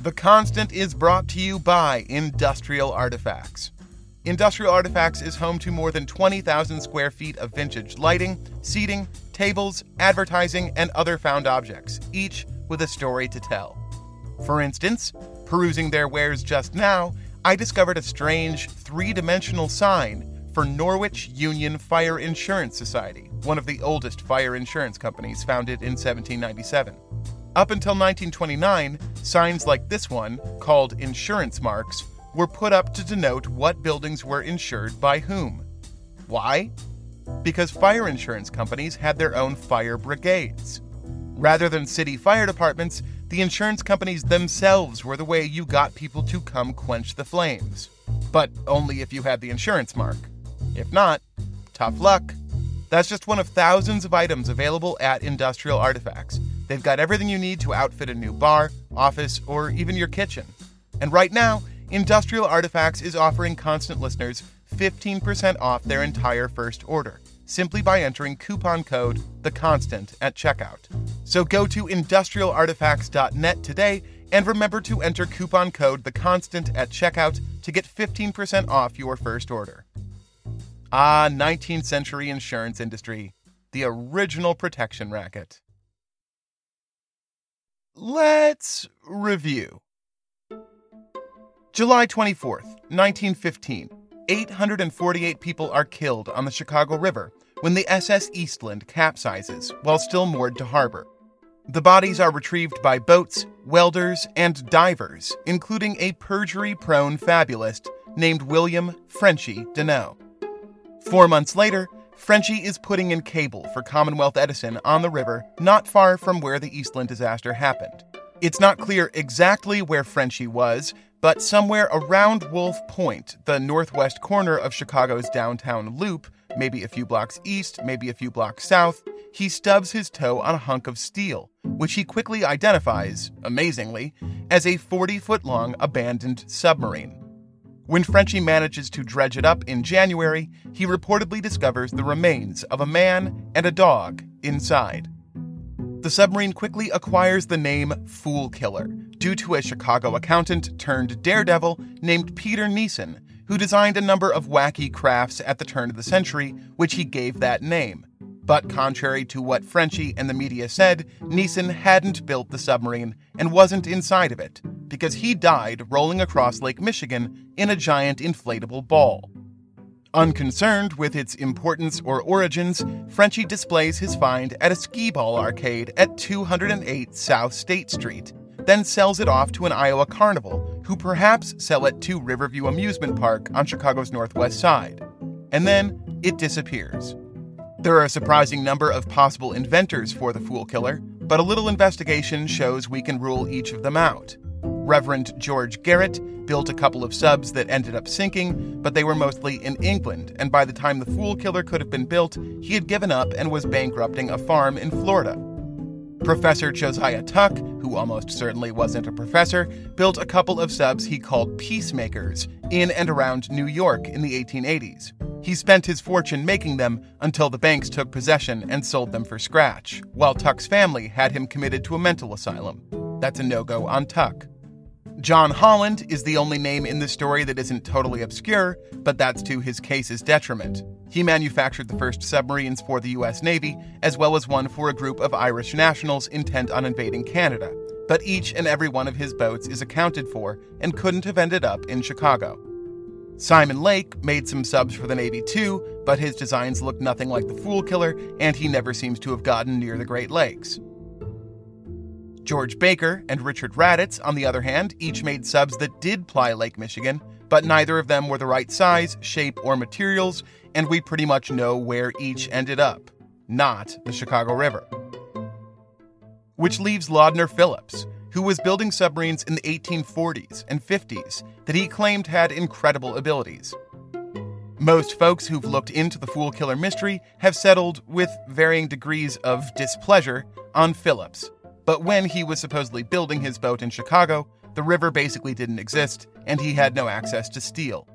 The Constant is brought to you by Industrial Artifacts. Industrial Artifacts is home to more than 20,000 square feet of vintage lighting, seating, tables, advertising, and other found objects, each with a story to tell. For instance, perusing their wares just now, I discovered a strange three dimensional sign for Norwich Union Fire Insurance Society, one of the oldest fire insurance companies founded in 1797. Up until 1929, signs like this one, called insurance marks, were put up to denote what buildings were insured by whom. Why? Because fire insurance companies had their own fire brigades. Rather than city fire departments, the insurance companies themselves were the way you got people to come quench the flames. But only if you had the insurance mark. If not, tough luck. That's just one of thousands of items available at Industrial Artifacts. They've got everything you need to outfit a new bar, office, or even your kitchen. And right now, Industrial Artifacts is offering constant listeners 15% off their entire first order simply by entering coupon code The Constant at checkout. So go to industrialartifacts.net today and remember to enter coupon code The Constant at checkout to get 15% off your first order. Ah, 19th century insurance industry, the original protection racket. Let's review. July 24th, 1915. 848 people are killed on the Chicago River when the SS Eastland capsizes while still moored to harbor. The bodies are retrieved by boats, welders, and divers, including a perjury prone fabulist named William Frenchy Deneau. Four months later, Frenchy is putting in cable for Commonwealth Edison on the river not far from where the Eastland disaster happened. It's not clear exactly where Frenchy was, but somewhere around Wolf Point, the northwest corner of Chicago's downtown loop, maybe a few blocks east, maybe a few blocks south, he stubs his toe on a hunk of steel, which he quickly identifies, amazingly, as a 40 foot long abandoned submarine. When Frenchy manages to dredge it up in January, he reportedly discovers the remains of a man and a dog inside. The submarine quickly acquires the name Fool Killer due to a Chicago accountant turned daredevil named Peter Nissen, who designed a number of wacky crafts at the turn of the century, which he gave that name. But contrary to what Frenchy and the media said, Nissen hadn't built the submarine and wasn't inside of it, because he died rolling across Lake Michigan in a giant inflatable ball. Unconcerned with its importance or origins, Frenchy displays his find at a skee ball arcade at 208 South State Street, then sells it off to an Iowa carnival, who perhaps sell it to Riverview Amusement Park on Chicago's northwest side. And then it disappears. There are a surprising number of possible inventors for the Fool Killer, but a little investigation shows we can rule each of them out. Reverend George Garrett built a couple of subs that ended up sinking, but they were mostly in England, and by the time the Fool Killer could have been built, he had given up and was bankrupting a farm in Florida. Professor Josiah Tuck, who almost certainly wasn't a professor, built a couple of subs he called peacemakers in and around New York in the 1880s. He spent his fortune making them until the banks took possession and sold them for scratch, while Tuck's family had him committed to a mental asylum. That's a no go on Tuck. John Holland is the only name in the story that isn't totally obscure, but that's to his case's detriment. He manufactured the first submarines for the US Navy, as well as one for a group of Irish nationals intent on invading Canada. But each and every one of his boats is accounted for and couldn't have ended up in Chicago. Simon Lake made some subs for the Navy too, but his designs look nothing like the Fool Killer, and he never seems to have gotten near the Great Lakes. George Baker and Richard Raddatz, on the other hand, each made subs that did ply Lake Michigan, but neither of them were the right size, shape, or materials, and we pretty much know where each ended up not the Chicago River. Which leaves Lodner Phillips, who was building submarines in the 1840s and 50s that he claimed had incredible abilities. Most folks who've looked into the Fool Killer mystery have settled, with varying degrees of displeasure, on Phillips. But when he was supposedly building his boat in Chicago, the river basically didn't exist, and he had no access to steel.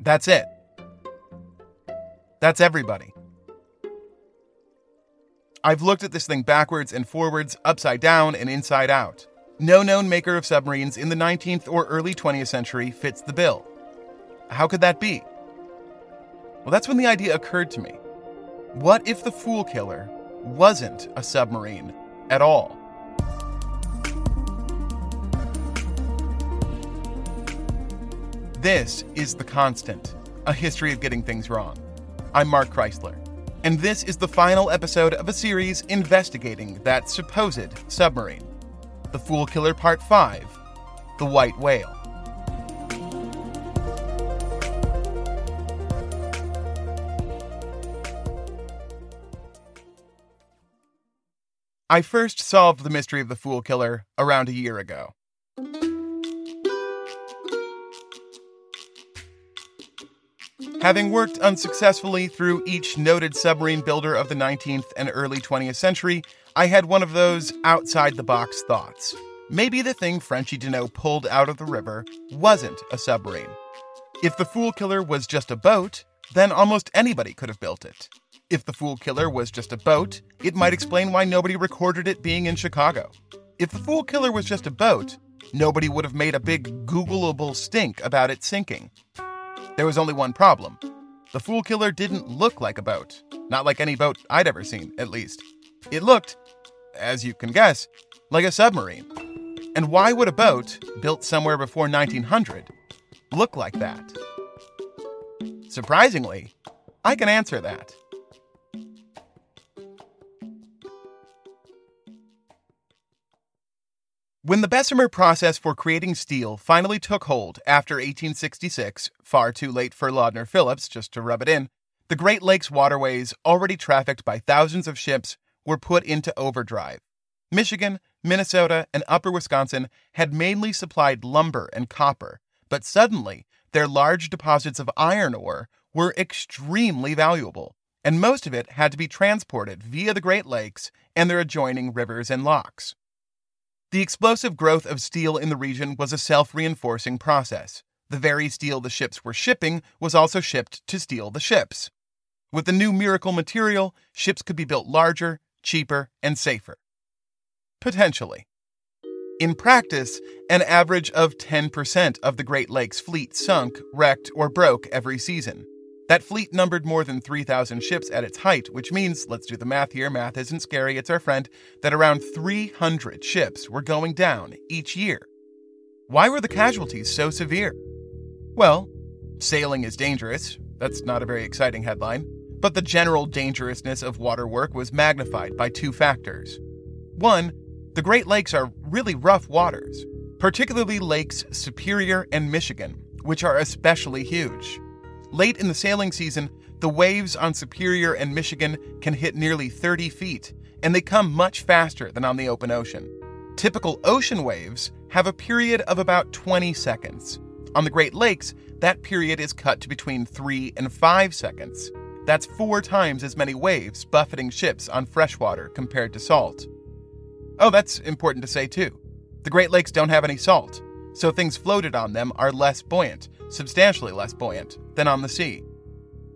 That's it. That's everybody. I've looked at this thing backwards and forwards, upside down and inside out. No known maker of submarines in the 19th or early 20th century fits the bill. How could that be? Well, that's when the idea occurred to me. What if the Fool Killer wasn't a submarine at all? This is The Constant, a history of getting things wrong. I'm Mark Chrisler, and this is the final episode of a series investigating that supposed submarine The Fool Killer Part 5 The White Whale. I first solved the mystery of the Fool Killer around a year ago. Having worked unsuccessfully through each noted submarine builder of the 19th and early 20th century, I had one of those outside the box thoughts. Maybe the thing Frenchy Deneau pulled out of the river wasn't a submarine. If the Fool Killer was just a boat, then almost anybody could have built it. If the Fool Killer was just a boat, it might explain why nobody recorded it being in Chicago. If the Fool Killer was just a boat, nobody would have made a big Googleable stink about it sinking. There was only one problem. The Fool Killer didn't look like a boat. Not like any boat I'd ever seen, at least. It looked, as you can guess, like a submarine. And why would a boat, built somewhere before 1900, look like that? Surprisingly, I can answer that. When the Bessemer process for creating steel finally took hold after 1866, far too late for Lodner Phillips just to rub it in, the Great Lakes waterways, already trafficked by thousands of ships, were put into overdrive. Michigan, Minnesota, and upper Wisconsin had mainly supplied lumber and copper, but suddenly their large deposits of iron ore were extremely valuable, and most of it had to be transported via the Great Lakes and their adjoining rivers and locks. The explosive growth of steel in the region was a self reinforcing process. The very steel the ships were shipping was also shipped to steel the ships. With the new miracle material, ships could be built larger, cheaper, and safer. Potentially. In practice, an average of 10% of the Great Lakes fleet sunk, wrecked, or broke every season. That fleet numbered more than 3,000 ships at its height, which means, let's do the math here, math isn't scary, it's our friend, that around 300 ships were going down each year. Why were the casualties so severe? Well, sailing is dangerous. That's not a very exciting headline. But the general dangerousness of water work was magnified by two factors. One, the Great Lakes are really rough waters, particularly Lakes Superior and Michigan, which are especially huge. Late in the sailing season, the waves on Superior and Michigan can hit nearly 30 feet, and they come much faster than on the open ocean. Typical ocean waves have a period of about 20 seconds. On the Great Lakes, that period is cut to between 3 and 5 seconds. That's four times as many waves buffeting ships on freshwater compared to salt. Oh, that's important to say too. The Great Lakes don't have any salt, so things floated on them are less buoyant, substantially less buoyant, than on the sea.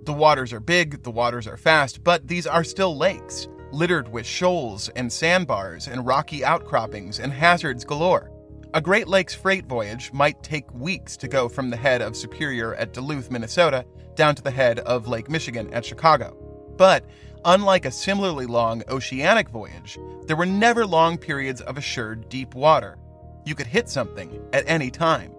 The waters are big, the waters are fast, but these are still lakes, littered with shoals and sandbars and rocky outcroppings and hazards galore. A Great Lakes freight voyage might take weeks to go from the head of Superior at Duluth, Minnesota, down to the head of Lake Michigan at Chicago. But unlike a similarly long oceanic voyage, there were never long periods of assured deep water. You could hit something at any time.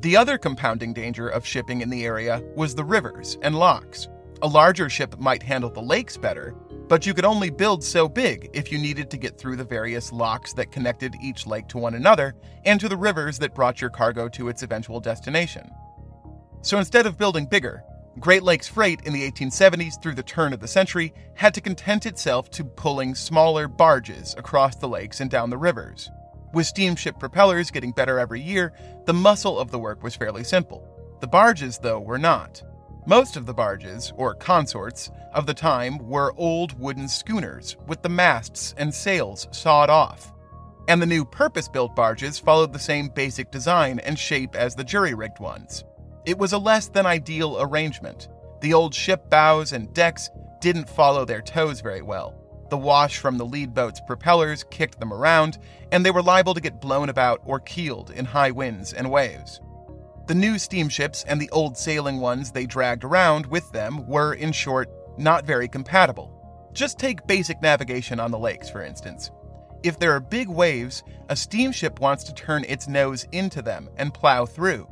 The other compounding danger of shipping in the area was the rivers and locks. A larger ship might handle the lakes better, But you could only build so big if you needed to get through the various locks that connected each lake to one another and to the rivers that brought your cargo to its eventual destination. So instead of building bigger, Great Lakes Freight in the 1870s through the turn of the century had to content itself to pulling smaller barges across the lakes and down the rivers. With steamship propellers getting better every year, the muscle of the work was fairly simple. The barges, though, were not. Most of the barges, or consorts, of the time were old wooden schooners with the masts and sails sawed off. And the new purpose built barges followed the same basic design and shape as the jury rigged ones. It was a less than ideal arrangement. The old ship bows and decks didn't follow their toes very well. The wash from the lead boat's propellers kicked them around, and they were liable to get blown about or keeled in high winds and waves. The new steamships and the old sailing ones they dragged around with them were, in short, not very compatible. Just take basic navigation on the lakes, for instance. If there are big waves, a steamship wants to turn its nose into them and plow through.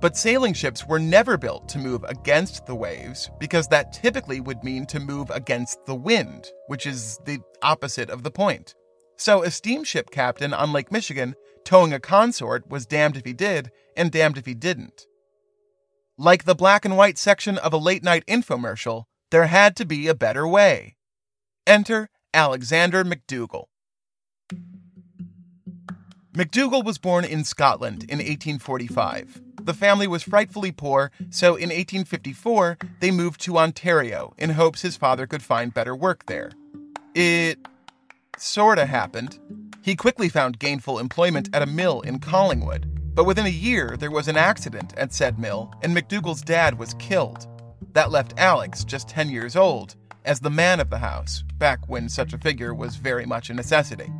But sailing ships were never built to move against the waves because that typically would mean to move against the wind, which is the opposite of the point. So a steamship captain on Lake Michigan towing a consort was damned if he did and damned if he didn't. Like the black and white section of a late night infomercial, there had to be a better way. Enter Alexander McDougall. McDougall was born in Scotland in 1845. The family was frightfully poor, so in 1854 they moved to Ontario in hopes his father could find better work there. It sorta happened. He quickly found gainful employment at a mill in Collingwood, but within a year there was an accident at said mill and McDougall's dad was killed. That left Alex, just 10 years old, as the man of the house, back when such a figure was very much a necessity.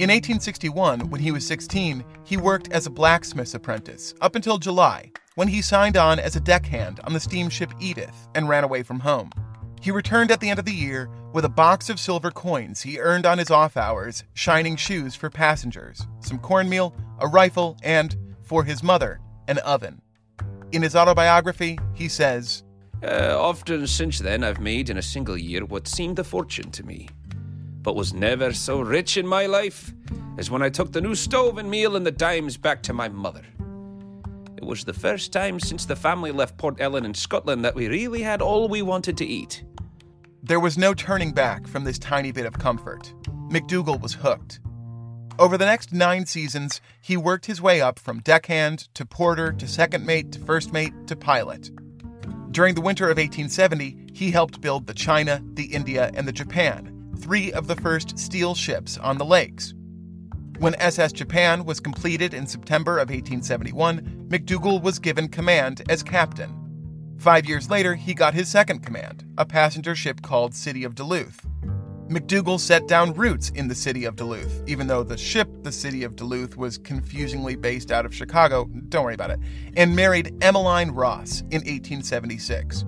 In 1861, when he was 16, he worked as a blacksmith's apprentice up until July, when he signed on as a deckhand on the steamship Edith and ran away from home. He returned at the end of the year with a box of silver coins he earned on his off hours, shining shoes for passengers, some cornmeal, a rifle, and, for his mother, an oven. In his autobiography, he says, uh, Often since then, I've made in a single year what seemed a fortune to me but was never so rich in my life as when I took the new stove and meal and the dimes back to my mother. It was the first time since the family left Port Ellen in Scotland that we really had all we wanted to eat. There was no turning back from this tiny bit of comfort. McDougal was hooked. Over the next nine seasons, he worked his way up from deckhand to porter to second mate to first mate to pilot. During the winter of 1870, he helped build the China, the India, and the Japan, three of the first steel ships on the lakes. When SS Japan was completed in September of 1871, McDougall was given command as captain. Five years later, he got his second command, a passenger ship called City of Duluth. McDougall set down roots in the city of Duluth, even though the ship, the City of Duluth, was confusingly based out of Chicago. Don't worry about it. And married Emmeline Ross in 1876.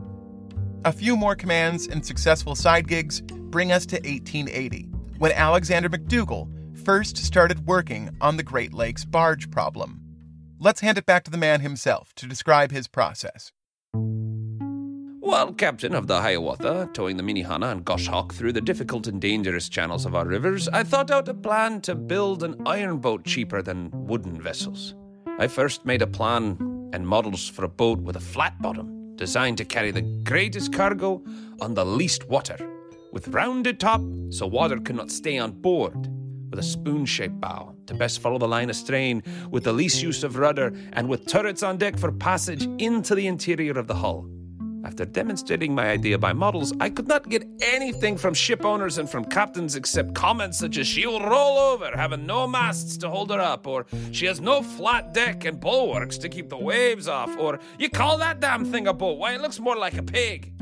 A few more commands and successful side gigs bring us to 1880, when Alexander McDougall first started working on the Great Lakes barge problem. Let's hand it back to the man himself to describe his process. While captain of the Hiawatha, towing the Minnehaha and Goshawk through the difficult and dangerous channels of our rivers, I thought out a plan to build an iron boat cheaper than wooden vessels. I first made a plan and models for a boat with a flat bottom, designed to carry the greatest cargo on the least water with rounded top so water could not stay on board, with a spoon shaped bow to best follow the line of strain, with the least use of rudder, and with turrets on deck for passage into the interior of the hull. After demonstrating my idea by models, I could not get anything from ship owners and from captains except comments such as she will roll over, having no masts to hold her up, or she has no flat deck and bulwarks to keep the waves off, or you call that damn thing a boat? Why, it looks more like a pig.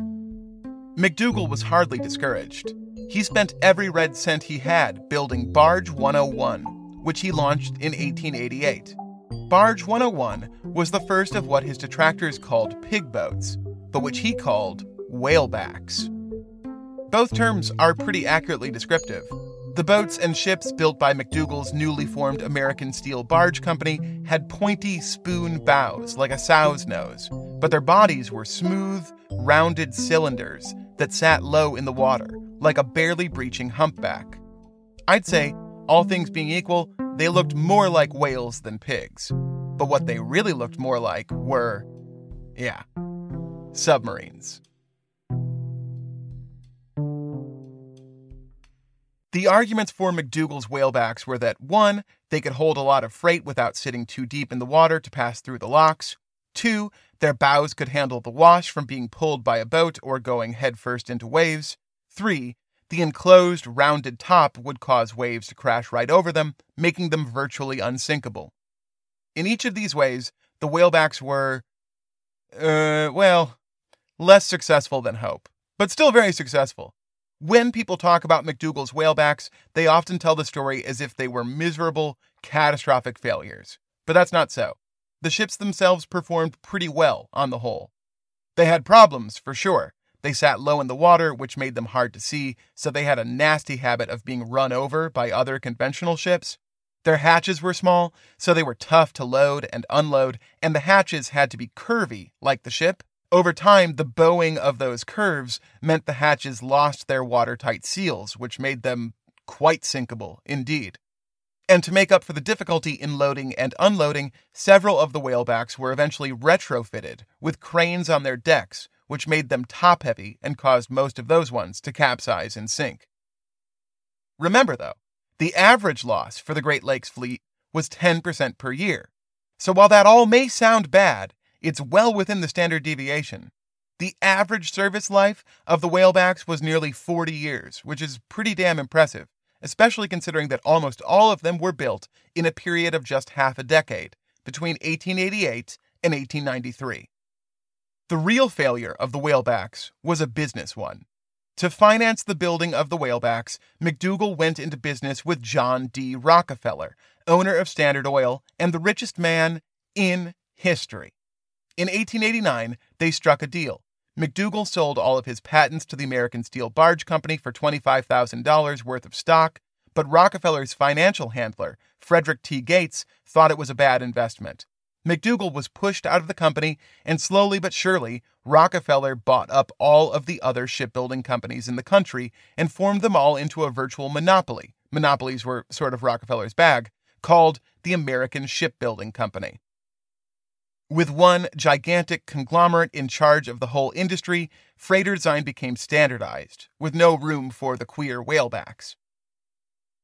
McDougall was hardly discouraged. He spent every red cent he had building Barge 101, which he launched in 1888. Barge 101 was the first of what his detractors called pig boats, but which he called whalebacks. Both terms are pretty accurately descriptive. The boats and ships built by McDougall's newly formed American Steel Barge Company had pointy spoon bows like a sow's nose, but their bodies were smooth, rounded cylinders that sat low in the water, like a barely breaching humpback. I'd say, all things being equal, they looked more like whales than pigs. But what they really looked more like were, yeah, submarines. The arguments for McDougall's whalebacks were that 1. They could hold a lot of freight without sitting too deep in the water to pass through the locks. 2. Their bows could handle the wash from being pulled by a boat or going headfirst into waves. 3. The enclosed, rounded top would cause waves to crash right over them, making them virtually unsinkable. In each of these ways, the whalebacks were, uh, well, less successful than Hope, but still very successful. When people talk about McDougall's whalebacks, they often tell the story as if they were miserable, catastrophic failures. But that's not so. The ships themselves performed pretty well on the whole. They had problems, for sure. They sat low in the water, which made them hard to see, so they had a nasty habit of being run over by other conventional ships. Their hatches were small, so they were tough to load and unload, and the hatches had to be curvy, like the ship, over time, the bowing of those curves meant the hatches lost their watertight seals, which made them quite sinkable indeed. And to make up for the difficulty in loading and unloading, several of the whalebacks were eventually retrofitted with cranes on their decks, which made them top heavy and caused most of those ones to capsize and sink. Remember, though, the average loss for the Great Lakes fleet was 10% per year. So while that all may sound bad, it's well within the standard deviation. The average service life of the whalebacks was nearly 40 years, which is pretty damn impressive, especially considering that almost all of them were built in a period of just half a decade, between 1888 and 1893. The real failure of the whalebacks was a business one. To finance the building of the whalebacks, McDougall went into business with John D. Rockefeller, owner of Standard Oil and the richest man in history. In 1889, they struck a deal. McDougall sold all of his patents to the American Steel Barge Company for $25,000 worth of stock, but Rockefeller's financial handler, Frederick T. Gates, thought it was a bad investment. McDougall was pushed out of the company, and slowly but surely, Rockefeller bought up all of the other shipbuilding companies in the country and formed them all into a virtual monopoly. Monopolies were sort of Rockefeller's bag, called the American Shipbuilding Company. With one gigantic conglomerate in charge of the whole industry, freighter design became standardized, with no room for the queer whalebacks.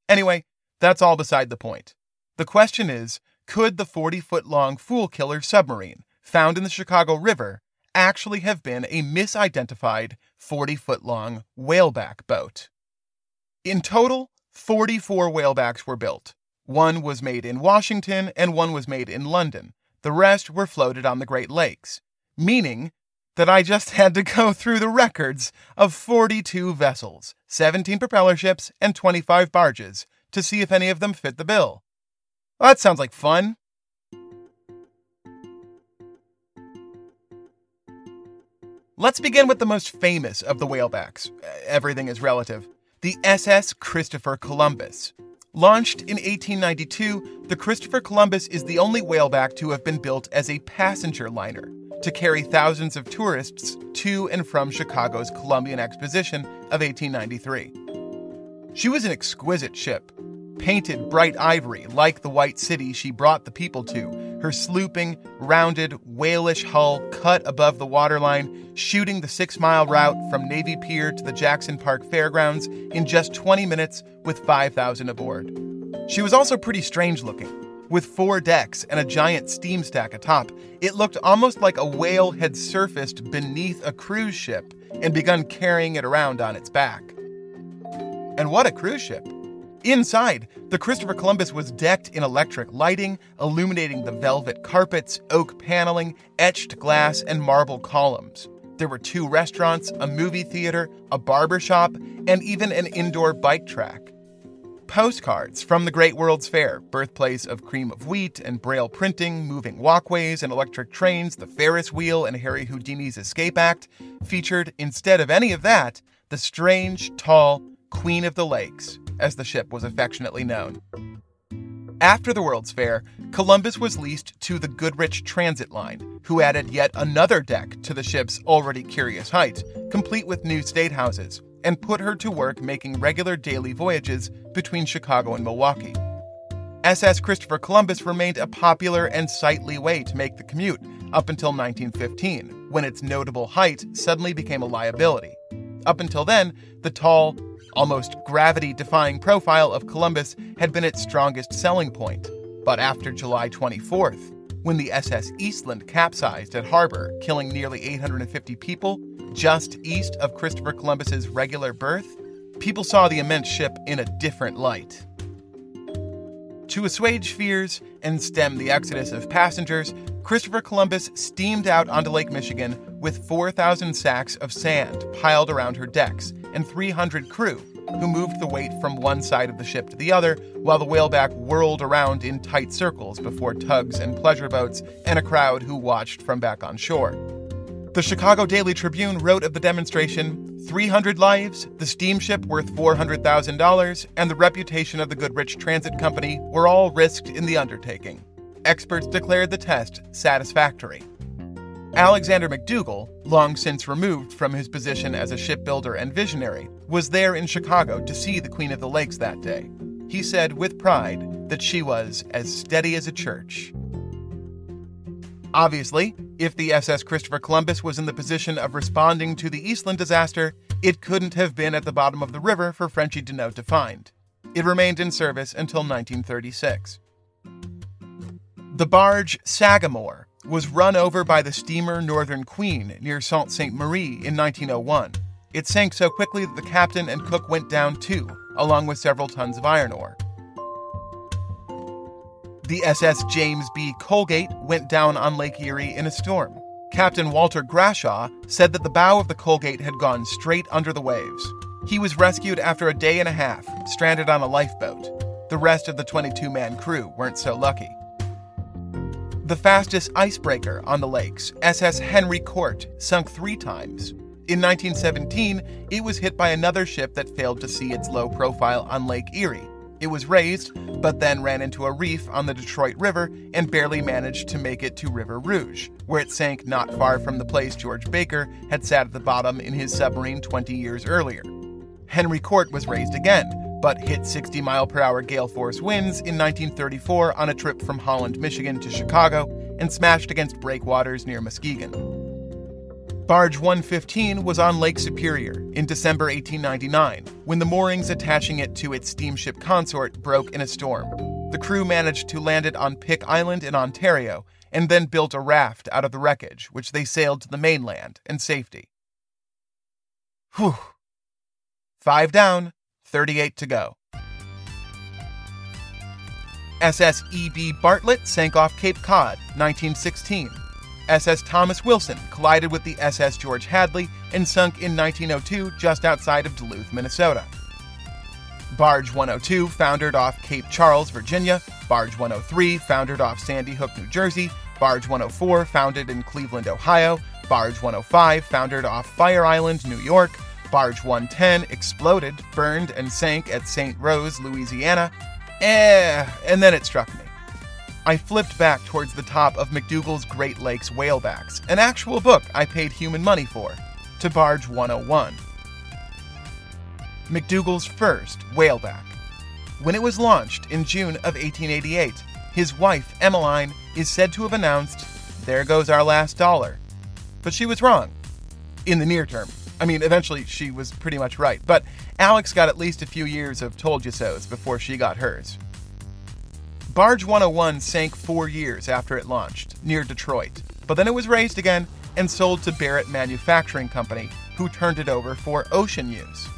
Anyway, that's all beside the point. The question is could the 40 foot long Fool Killer submarine, found in the Chicago River, actually have been a misidentified 40 foot long whaleback boat? In total, 44 whalebacks were built. One was made in Washington and one was made in London, the rest were floated on the Great Lakes, meaning that I just had to go through the records of 42 vessels, 17 propeller ships, and 25 barges to see if any of them fit the bill. Well, that sounds like fun. Let's begin with the most famous of the whalebacks. Everything is relative. The SS Christopher Columbus, Launched in 1892, the Christopher Columbus is the only whaleback to have been built as a passenger liner to carry thousands of tourists to and from Chicago's Columbian Exposition of 1893. She was an exquisite ship, painted bright ivory like the white city she brought the people to, her slooping, rounded, whalish hull cut above the waterline, shooting the six mile route from Navy Pier to the Jackson Park Fairgrounds in just 20 minutes with 5,000 aboard. She was also pretty strange looking. With four decks and a giant steam stack atop, it looked almost like a whale had surfaced beneath a cruise ship and begun carrying it around on its back. And what a cruise ship! Inside, the Christopher Columbus was decked in electric lighting, illuminating the velvet carpets, oak paneling, etched glass, and marble columns. There were two restaurants, a movie theater, a barber shop, and even an indoor bike track. Postcards from the Great World's Fair, birthplace of cream of wheat and braille printing, moving walkways and electric trains, the Ferris wheel, and Harry Houdini's escape act, featured, instead of any of that, the strange, tall Queen of the Lakes, as the ship was affectionately known. After the World's Fair, Columbus was leased to the Goodrich Transit Line, who added yet another deck to the ship's already curious height, complete with new state houses, and put her to work making regular daily voyages between Chicago and Milwaukee. SS Christopher Columbus remained a popular and sightly way to make the commute up until 1915, when its notable height suddenly became a liability. Up until then, the tall, almost gravity defying profile of Columbus had been its strongest selling point. But after July 24th, when the SS Eastland capsized at harbor, killing nearly 850 people just east of Christopher Columbus's regular berth, people saw the immense ship in a different light. To assuage fears and stem the exodus of passengers, Christopher Columbus steamed out onto Lake Michigan with 4,000 sacks of sand piled around her decks and 300 crew who moved the weight from one side of the ship to the other while the whaleback whirled around in tight circles before tugs and pleasure boats and a crowd who watched from back on shore. The Chicago Daily Tribune wrote of the demonstration 300 lives, the steamship worth $400,000, and the reputation of the Goodrich Transit Company were all risked in the undertaking. Experts declared the test satisfactory. Alexander McDougall, long since removed from his position as a shipbuilder and visionary, was there in Chicago to see the Queen of the Lakes that day. He said with pride that she was as steady as a church. Obviously, if the SS Christopher Columbus was in the position of responding to the Eastland disaster, it couldn't have been at the bottom of the river for Frenchy Deneau to find. It remained in service until 1936. The barge Sagamore was run over by the steamer Northern Queen near Sault Ste. Marie in 1901. It sank so quickly that the captain and cook went down too, along with several tons of iron ore. The SS James B. Colgate went down on Lake Erie in a storm. Captain Walter Grashaw said that the bow of the Colgate had gone straight under the waves. He was rescued after a day and a half, stranded on a lifeboat. The rest of the 22 man crew weren't so lucky the fastest icebreaker on the lakes, SS Henry Cort, sunk three times. In 1917, it was hit by another ship that failed to see its low profile on Lake Erie. It was raised, but then ran into a reef on the Detroit River and barely managed to make it to River Rouge, where it sank not far from the place George Baker had sat at the bottom in his submarine 20 years earlier. Henry Cort was raised again, but hit 60 mile per hour gale force winds in 1934 on a trip from Holland, Michigan to Chicago and smashed against breakwaters near Muskegon. Barge 115 was on Lake Superior in December 1899 when the moorings attaching it to its steamship consort broke in a storm. The crew managed to land it on Pic Island in Ontario and then built a raft out of the wreckage, which they sailed to the mainland and safety. Whew. Five down, 38 to go. SS E.B. Bartlett sank off Cape Cod, 1916. SS Thomas Wilson collided with the SS George Hadley and sunk in 1902 just outside of Duluth, Minnesota. Barge 102 foundered off Cape Charles, Virginia. Barge 103 foundered off Sandy Hook, New Jersey. Barge 104 founded in Cleveland, Ohio. Barge 105 foundered off Fire Island, New York. Barge 110 exploded, burned, and sank at St. Rose, Louisiana. Eh, and then it struck me. I flipped back towards the top of McDougall's Great Lakes Whalebacks, an actual book I paid human money for, to Barge 101. McDougall's first whaleback. When it was launched in June of 1888, his wife, Emmeline, is said to have announced, There goes our last dollar. But she was wrong. In the near term. I mean, eventually she was pretty much right, but Alex got at least a few years of told you so's before she got hers. Barge 101 sank four years after it launched, near Detroit, but then it was raised again and sold to Barrett Manufacturing Company, who turned it over for ocean use.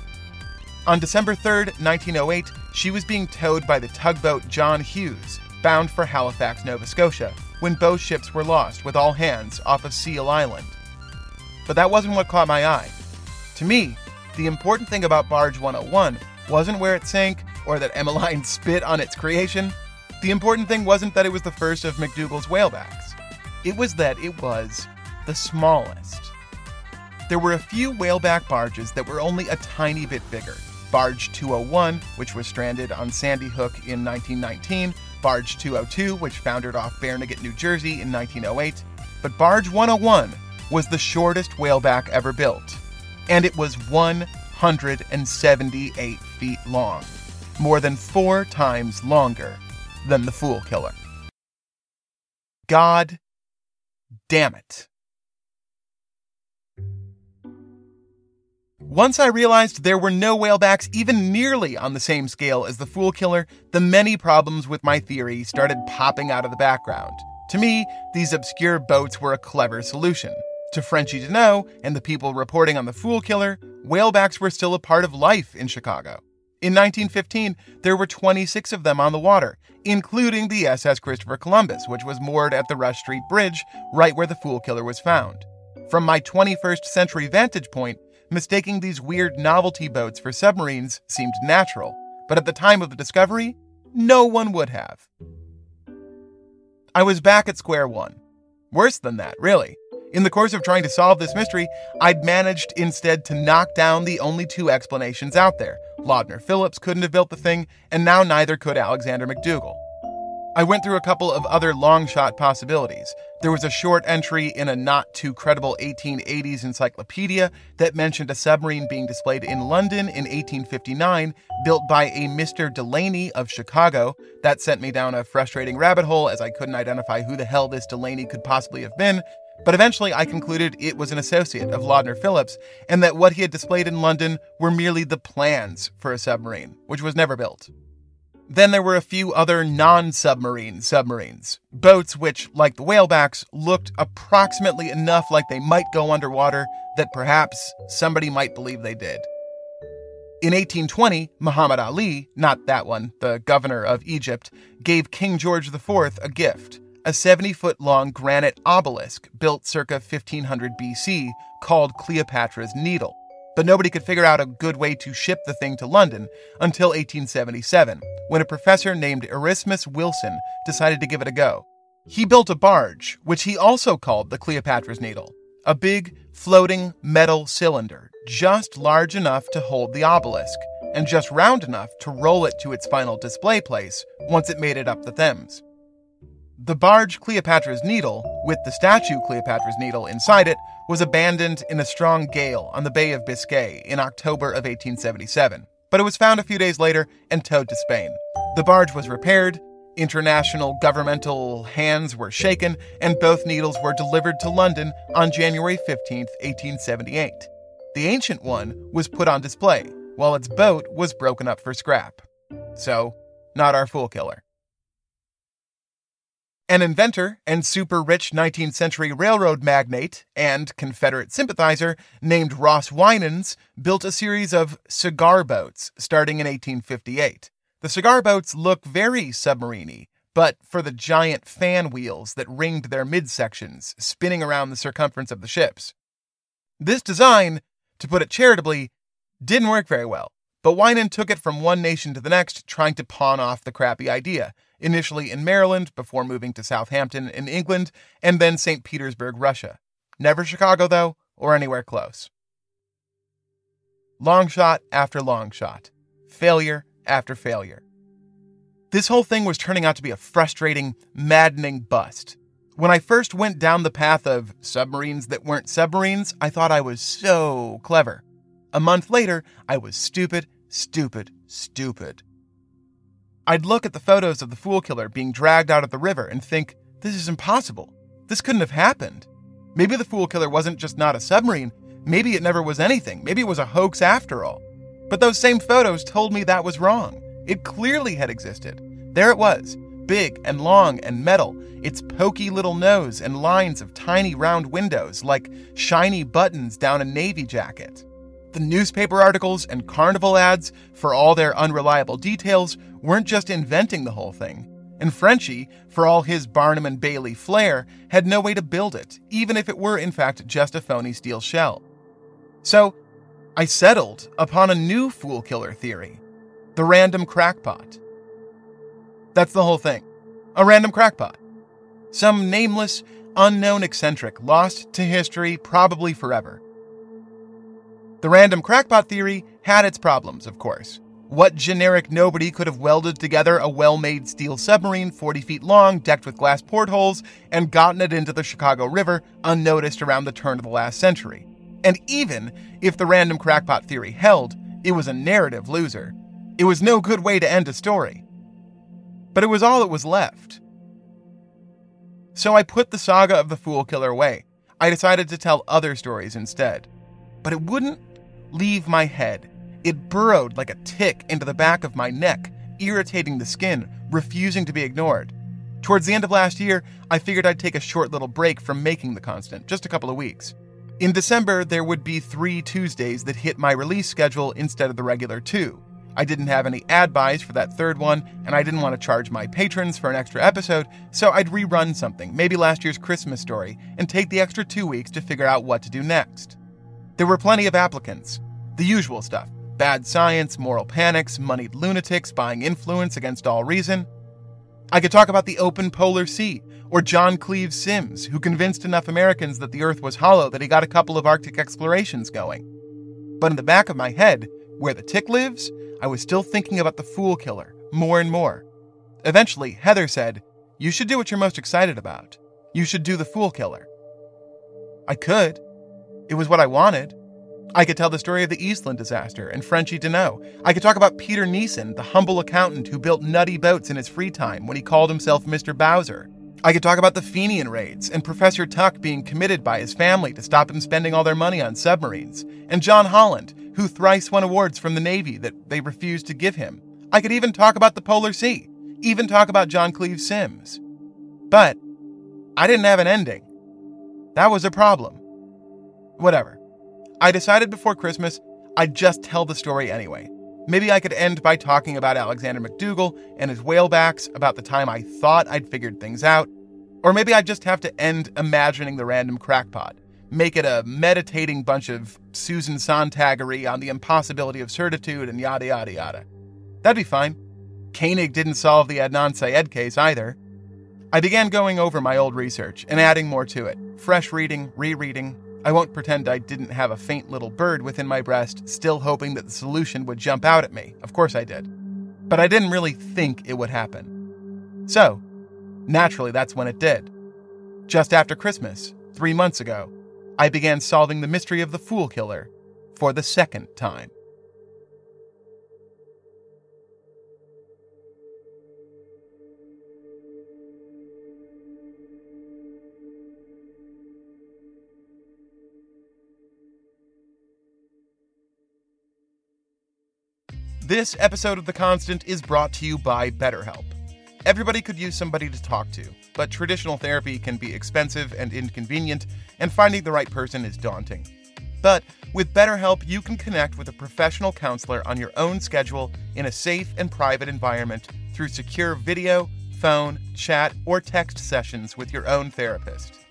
On December 3, 1908, she was being towed by the tugboat John Hughes, bound for Halifax, Nova Scotia, when both ships were lost with all hands off of Seal Island. But that wasn't what caught my eye. To me, the important thing about Barge 101 wasn't where it sank or that Emmeline spit on its creation. The important thing wasn't that it was the first of McDougall's whalebacks. It was that it was the smallest. There were a few whaleback barges that were only a tiny bit bigger. Barge 201, which was stranded on Sandy Hook in 1919, Barge 202, which foundered off Barnegat, New Jersey in 1908. But Barge 101 was the shortest whaleback ever built and it was 178 feet long, more than four times longer than the Fool Killer. God damn it. Once I realized there were no whalebacks even nearly on the same scale as the Fool Killer, the many problems with my theory started popping out of the background. To me, these obscure boats were a clever solution. To Frenchy Deneau and the people reporting on the Fool Killer, whalebacks were still a part of life in Chicago. In 1915, there were 26 of them on the water, including the SS Christopher Columbus, which was moored at the Rush Street Bridge, right where the Fool Killer was found. From my 21st century vantage point, mistaking these weird novelty boats for submarines seemed natural, but at the time of the discovery, no one would have. I was back at square one. Worse than that, really. In the course of trying to solve this mystery, I'd managed instead to knock down the only two explanations out there. Lodner Phillips couldn't have built the thing, and now neither could Alexander McDougall. I went through a couple of other long shot possibilities. There was a short entry in a not too credible 1880s encyclopedia that mentioned a submarine being displayed in London in 1859, built by a Mr. Delaney of Chicago. That sent me down a frustrating rabbit hole as I couldn't identify who the hell this Delaney could possibly have been. But eventually I concluded it was an associate of Lodner Phillips and that what he had displayed in London were merely the plans for a submarine, which was never built. Then there were a few other non submarine submarines, boats which, like the whalebacks, looked approximately enough like they might go underwater that perhaps somebody might believe they did. In 1820, Muhammad Ali, not that one, the governor of Egypt, gave King George IV a gift a 70 foot long granite obelisk built circa 1500 BC called Cleopatra's Needle but nobody could figure out a good way to ship the thing to London until 1877, when a professor named Erasmus Wilson decided to give it a go. He built a barge, which he also called the Cleopatra's Needle, a big, floating metal cylinder, just large enough to hold the obelisk, and just round enough to roll it to its final display place once it made it up the Thames. The barge Cleopatra's Needle, with the statue Cleopatra's Needle inside it, was abandoned in a strong gale on the Bay of Biscay in October of 1877, but it was found a few days later and towed to Spain. The barge was repaired, international governmental hands were shaken, and both needles were delivered to London on January 15, 1878. The ancient one was put on display, while its boat was broken up for scrap. So, not our fool killer. An inventor and super rich 19th century railroad magnate and Confederate sympathizer named Ross Winans built a series of cigar boats starting in 1858. The cigar boats look very submariney, but for the giant fan wheels that ringed their midsections, spinning around the circumference of the ships. This design, to put it charitably, didn't work very well, but Winan took it from one nation to the next, trying to pawn off the crappy idea initially in Maryland before moving to Southampton in England, and then St. Petersburg, Russia. Never Chicago, though, or anywhere close. Long shot after long shot, failure after failure. This whole thing was turning out to be a frustrating, maddening bust. When I first went down the path of submarines that weren't submarines, I thought I was so clever. A month later, I was stupid, stupid, stupid. I'd look at the photos of the Fool Killer being dragged out of the river and think, this is impossible. This couldn't have happened. Maybe the Fool Killer wasn't just not a submarine, maybe it never was anything, maybe it was a hoax after all. But those same photos told me that was wrong. It clearly had existed. There it was, big and long and metal, its pokey little nose and lines of tiny round windows like shiny buttons down a navy jacket. The newspaper articles and carnival ads, for all their unreliable details, weren't just inventing the whole thing. And Frenchy, for all his Barnum and Bailey flair, had no way to build it, even if it were in fact just a phony steel shell. So, I settled upon a new fool killer theory the random crackpot. That's the whole thing a random crackpot. Some nameless, unknown eccentric lost to history probably forever. The random crackpot theory had its problems, of course. What generic nobody could have welded together a well made steel submarine 40 feet long, decked with glass portholes, and gotten it into the Chicago River unnoticed around the turn of the last century? And even if the random crackpot theory held, it was a narrative loser. It was no good way to end a story. But it was all that was left. So I put the saga of the Fool Killer away. I decided to tell other stories instead. But it wouldn't leave my head. It burrowed like a tick into the back of my neck, irritating the skin, refusing to be ignored. Towards the end of last year, I figured I'd take a short little break from making the constant, just a couple of weeks. In December, there would be three Tuesdays that hit my release schedule instead of the regular two. I didn't have any ad buys for that third one, and I didn't want to charge my patrons for an extra episode, so I'd rerun something, maybe last year's Christmas story, and take the extra two weeks to figure out what to do next. There were plenty of applicants. The usual stuff bad science, moral panics, moneyed lunatics buying influence against all reason. I could talk about the open polar sea, or John Cleves Symmes, who convinced enough Americans that the Earth was hollow that he got a couple of Arctic explorations going. But in the back of my head, where the tick lives, I was still thinking about the fool killer, more and more. Eventually, Heather said, You should do what you're most excited about. You should do the fool killer. I could. It was what I wanted. I could tell the story of the Eastland disaster and Frenchy Deneau. I could talk about Peter Nissen, the humble accountant who built nutty boats in his free time when he called himself Mr. Bowser. I could talk about the Fenian raids and Professor Tuck being committed by his family to stop him spending all their money on submarines, and John Holland, who thrice won awards from the Navy that they refused to give him. I could even talk about the Polar Sea, even talk about John Cleves Symmes. But I didn't have an ending. That was a problem. Whatever. I decided before Christmas I'd just tell the story anyway. Maybe I could end by talking about Alexander McDougall and his whalebacks, about the time I thought I'd figured things out. Or maybe I'd just have to end imagining the random crackpot, make it a meditating bunch of Susan Sontaggery on the impossibility of certitude and yada yada yada. That'd be fine. Koenig didn't solve the Adnan Syed case either. I began going over my old research and adding more to it fresh reading, rereading, I won't pretend I didn't have a faint little bird within my breast, still hoping that the solution would jump out at me. Of course I did. But I didn't really think it would happen. So, naturally, that's when it did. Just after Christmas, three months ago, I began solving the mystery of the Fool Killer for the second time. This episode of The Constant is brought to you by BetterHelp. Everybody could use somebody to talk to, but traditional therapy can be expensive and inconvenient, and finding the right person is daunting. But with BetterHelp, you can connect with a professional counselor on your own schedule in a safe and private environment through secure video, phone, chat, or text sessions with your own therapist.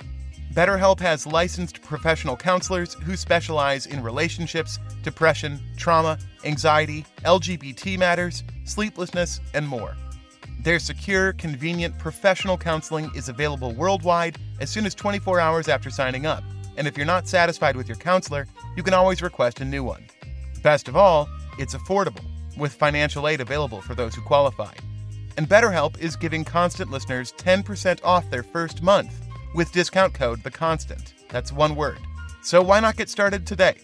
BetterHelp has licensed professional counselors who specialize in relationships, depression, trauma, anxiety, LGBT matters, sleeplessness, and more. Their secure, convenient professional counseling is available worldwide as soon as 24 hours after signing up. And if you're not satisfied with your counselor, you can always request a new one. Best of all, it's affordable, with financial aid available for those who qualify. And BetterHelp is giving constant listeners 10% off their first month with discount code The Constant. That's one word. So why not get started today?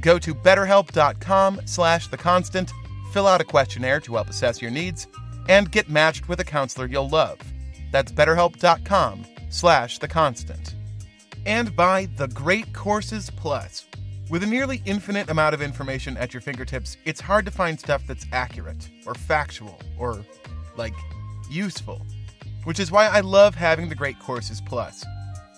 Go to betterhelp.com slash the constant, fill out a questionnaire to help assess your needs, and get matched with a counselor you'll love. That's betterhelp.com slash the constant. And by The Great Courses Plus. With a nearly infinite amount of information at your fingertips, it's hard to find stuff that's accurate, or factual, or, like, useful. Which is why I love having The Great Courses Plus.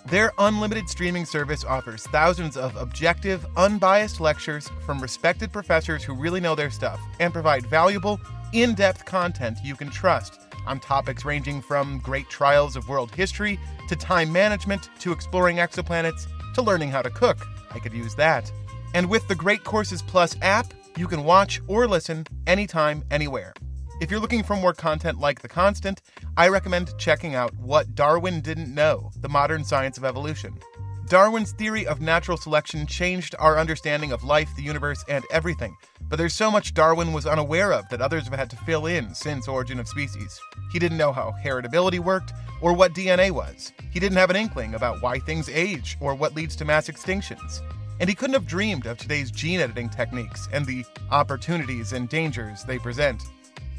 Their unlimited streaming service offers thousands of objective, unbiased lectures from respected professors who really know their stuff and provide valuable, in depth content you can trust on topics ranging from great trials of world history to time management to exploring exoplanets to learning how to cook. I could use that. And with the Great Courses Plus app, you can watch or listen anytime, anywhere. If you're looking for more content like The Constant, I recommend checking out What Darwin Didn't Know The Modern Science of Evolution. Darwin's theory of natural selection changed our understanding of life, the universe, and everything. But there's so much Darwin was unaware of that others have had to fill in since Origin of Species. He didn't know how heritability worked or what DNA was. He didn't have an inkling about why things age or what leads to mass extinctions. and he couldn't have dreamed of today's gene editing techniques and the opportunities and dangers they present.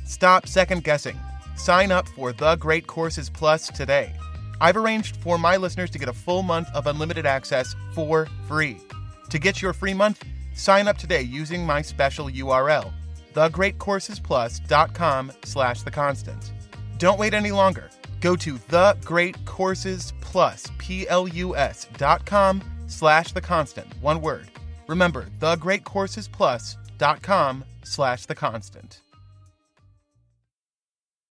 Stop second guessing. Sign up for The Great Courses Plus today. I've arranged for my listeners to get a full month of unlimited access for free. To get your free month, sign up today using my special URL, thegreatcoursesplus.com slash the constant. Don't wait any longer. Go to thegreatcoursesplus, P-L-U-S, dot com slash the constant, one word. Remember, thegreatcoursesplus.com slash the constant.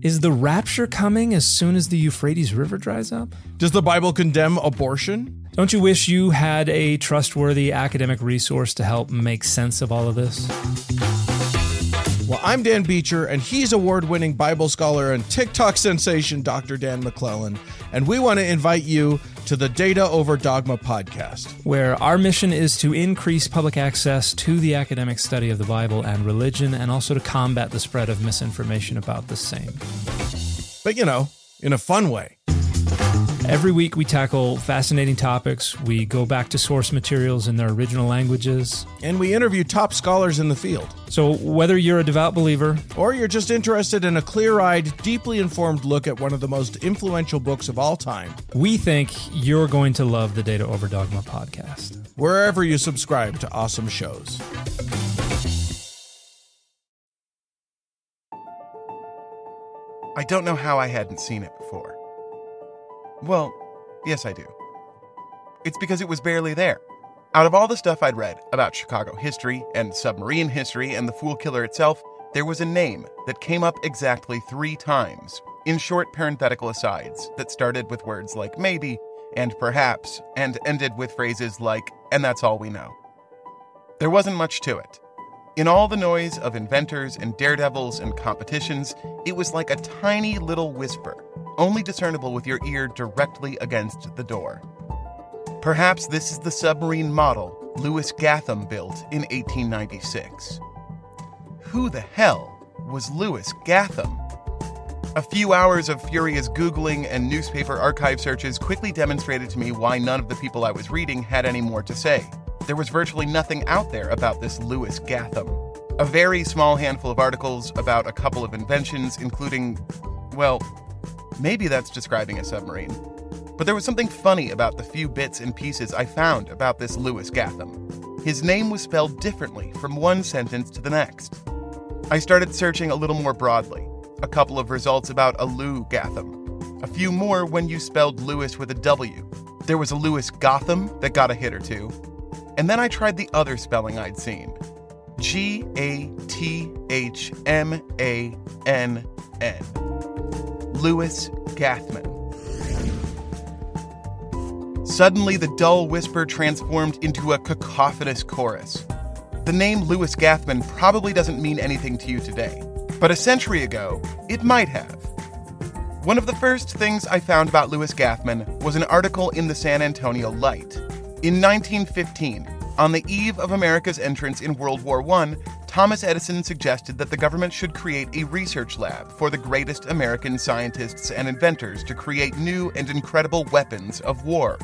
Is the rapture coming as soon as the Euphrates River dries up? Does the Bible condemn abortion? Don't you wish you had a trustworthy academic resource to help make sense of all of this? Well, I'm Dan Beecher, and he's award winning Bible scholar and TikTok sensation Dr. Dan McClellan. And we want to invite you to the Data Over Dogma podcast, where our mission is to increase public access to the academic study of the Bible and religion, and also to combat the spread of misinformation about the same. But, you know, in a fun way. Every week, we tackle fascinating topics. We go back to source materials in their original languages. And we interview top scholars in the field. So, whether you're a devout believer, or you're just interested in a clear eyed, deeply informed look at one of the most influential books of all time, we think you're going to love the Data Over Dogma podcast. Wherever you subscribe to awesome shows. I don't know how I hadn't seen it before. Well, yes, I do. It's because it was barely there. Out of all the stuff I'd read about Chicago history and submarine history and the Fool Killer itself, there was a name that came up exactly three times in short parenthetical asides that started with words like maybe and perhaps and ended with phrases like, and that's all we know. There wasn't much to it. In all the noise of inventors and daredevils and competitions, it was like a tiny little whisper, only discernible with your ear directly against the door. Perhaps this is the submarine model Lewis Gatham built in 1896. Who the hell was Lewis Gatham? A few hours of furious Googling and newspaper archive searches quickly demonstrated to me why none of the people I was reading had any more to say. There was virtually nothing out there about this Lewis Gatham. A very small handful of articles about a couple of inventions, including, well, maybe that's describing a submarine. But there was something funny about the few bits and pieces I found about this Lewis Gatham. His name was spelled differently from one sentence to the next. I started searching a little more broadly. A couple of results about a Lou Gatham. A few more when you spelled Lewis with a W. There was a Lewis Gotham that got a hit or two. And then I tried the other spelling I'd seen G A T H M A N N. Lewis Gathman. Suddenly, the dull whisper transformed into a cacophonous chorus. The name Lewis Gathman probably doesn't mean anything to you today, but a century ago, it might have. One of the first things I found about Lewis Gathman was an article in the San Antonio Light. In 1915, on the eve of America's entrance in World War I, Thomas Edison suggested that the government should create a research lab for the greatest American scientists and inventors to create new and incredible weapons of war.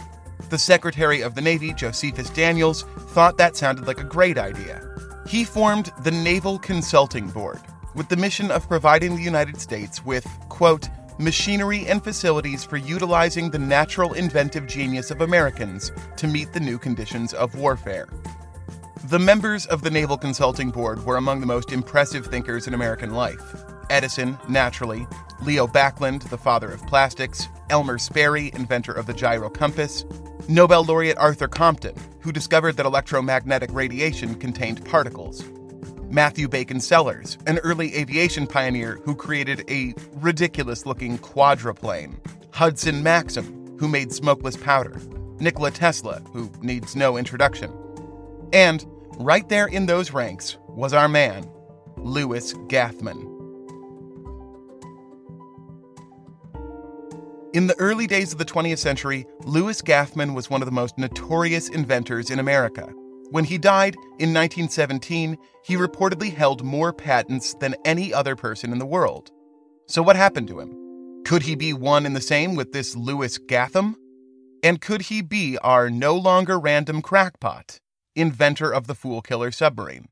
The Secretary of the Navy, Josephus Daniels, thought that sounded like a great idea. He formed the Naval Consulting Board with the mission of providing the United States with, quote, machinery and facilities for utilizing the natural inventive genius of Americans to meet the new conditions of warfare. The members of the Naval Consulting Board were among the most impressive thinkers in American life. Edison, naturally, Leo Baekeland, the father of plastics, Elmer Sperry, inventor of the gyro compass, Nobel laureate Arthur Compton, who discovered that electromagnetic radiation contained particles, Matthew Bacon Sellers, an early aviation pioneer who created a ridiculous looking quadruplane, Hudson Maxim, who made smokeless powder, Nikola Tesla, who needs no introduction. And right there in those ranks was our man, Louis Gathman. In the early days of the 20th century, Louis Gathman was one of the most notorious inventors in America. When he died in 1917, he reportedly held more patents than any other person in the world. So, what happened to him? Could he be one and the same with this Lewis Gatham? And could he be our no longer random crackpot, inventor of the Fool Killer submarine?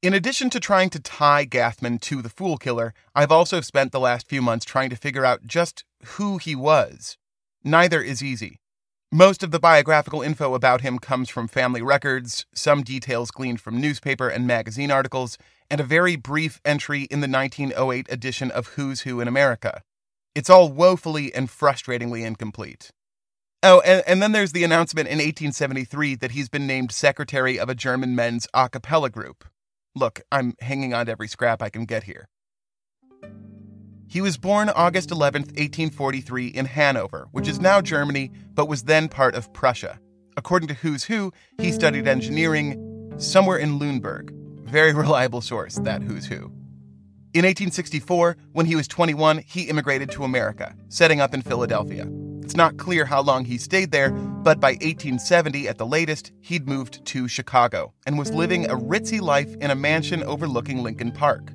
In addition to trying to tie Gathman to the Fool Killer, I've also spent the last few months trying to figure out just who he was. Neither is easy. Most of the biographical info about him comes from family records, some details gleaned from newspaper and magazine articles, and a very brief entry in the 1908 edition of Who's Who in America. It's all woefully and frustratingly incomplete. Oh, and, and then there's the announcement in 1873 that he's been named secretary of a German men's a cappella group. Look, I'm hanging on to every scrap I can get here. He was born August 11, 1843, in Hanover, which is now Germany, but was then part of Prussia. According to Who's Who, he studied engineering somewhere in Lüneburg. Very reliable source, that Who's Who. In 1864, when he was 21, he immigrated to America, setting up in Philadelphia. It's not clear how long he stayed there, but by 1870 at the latest, he'd moved to Chicago and was living a ritzy life in a mansion overlooking Lincoln Park.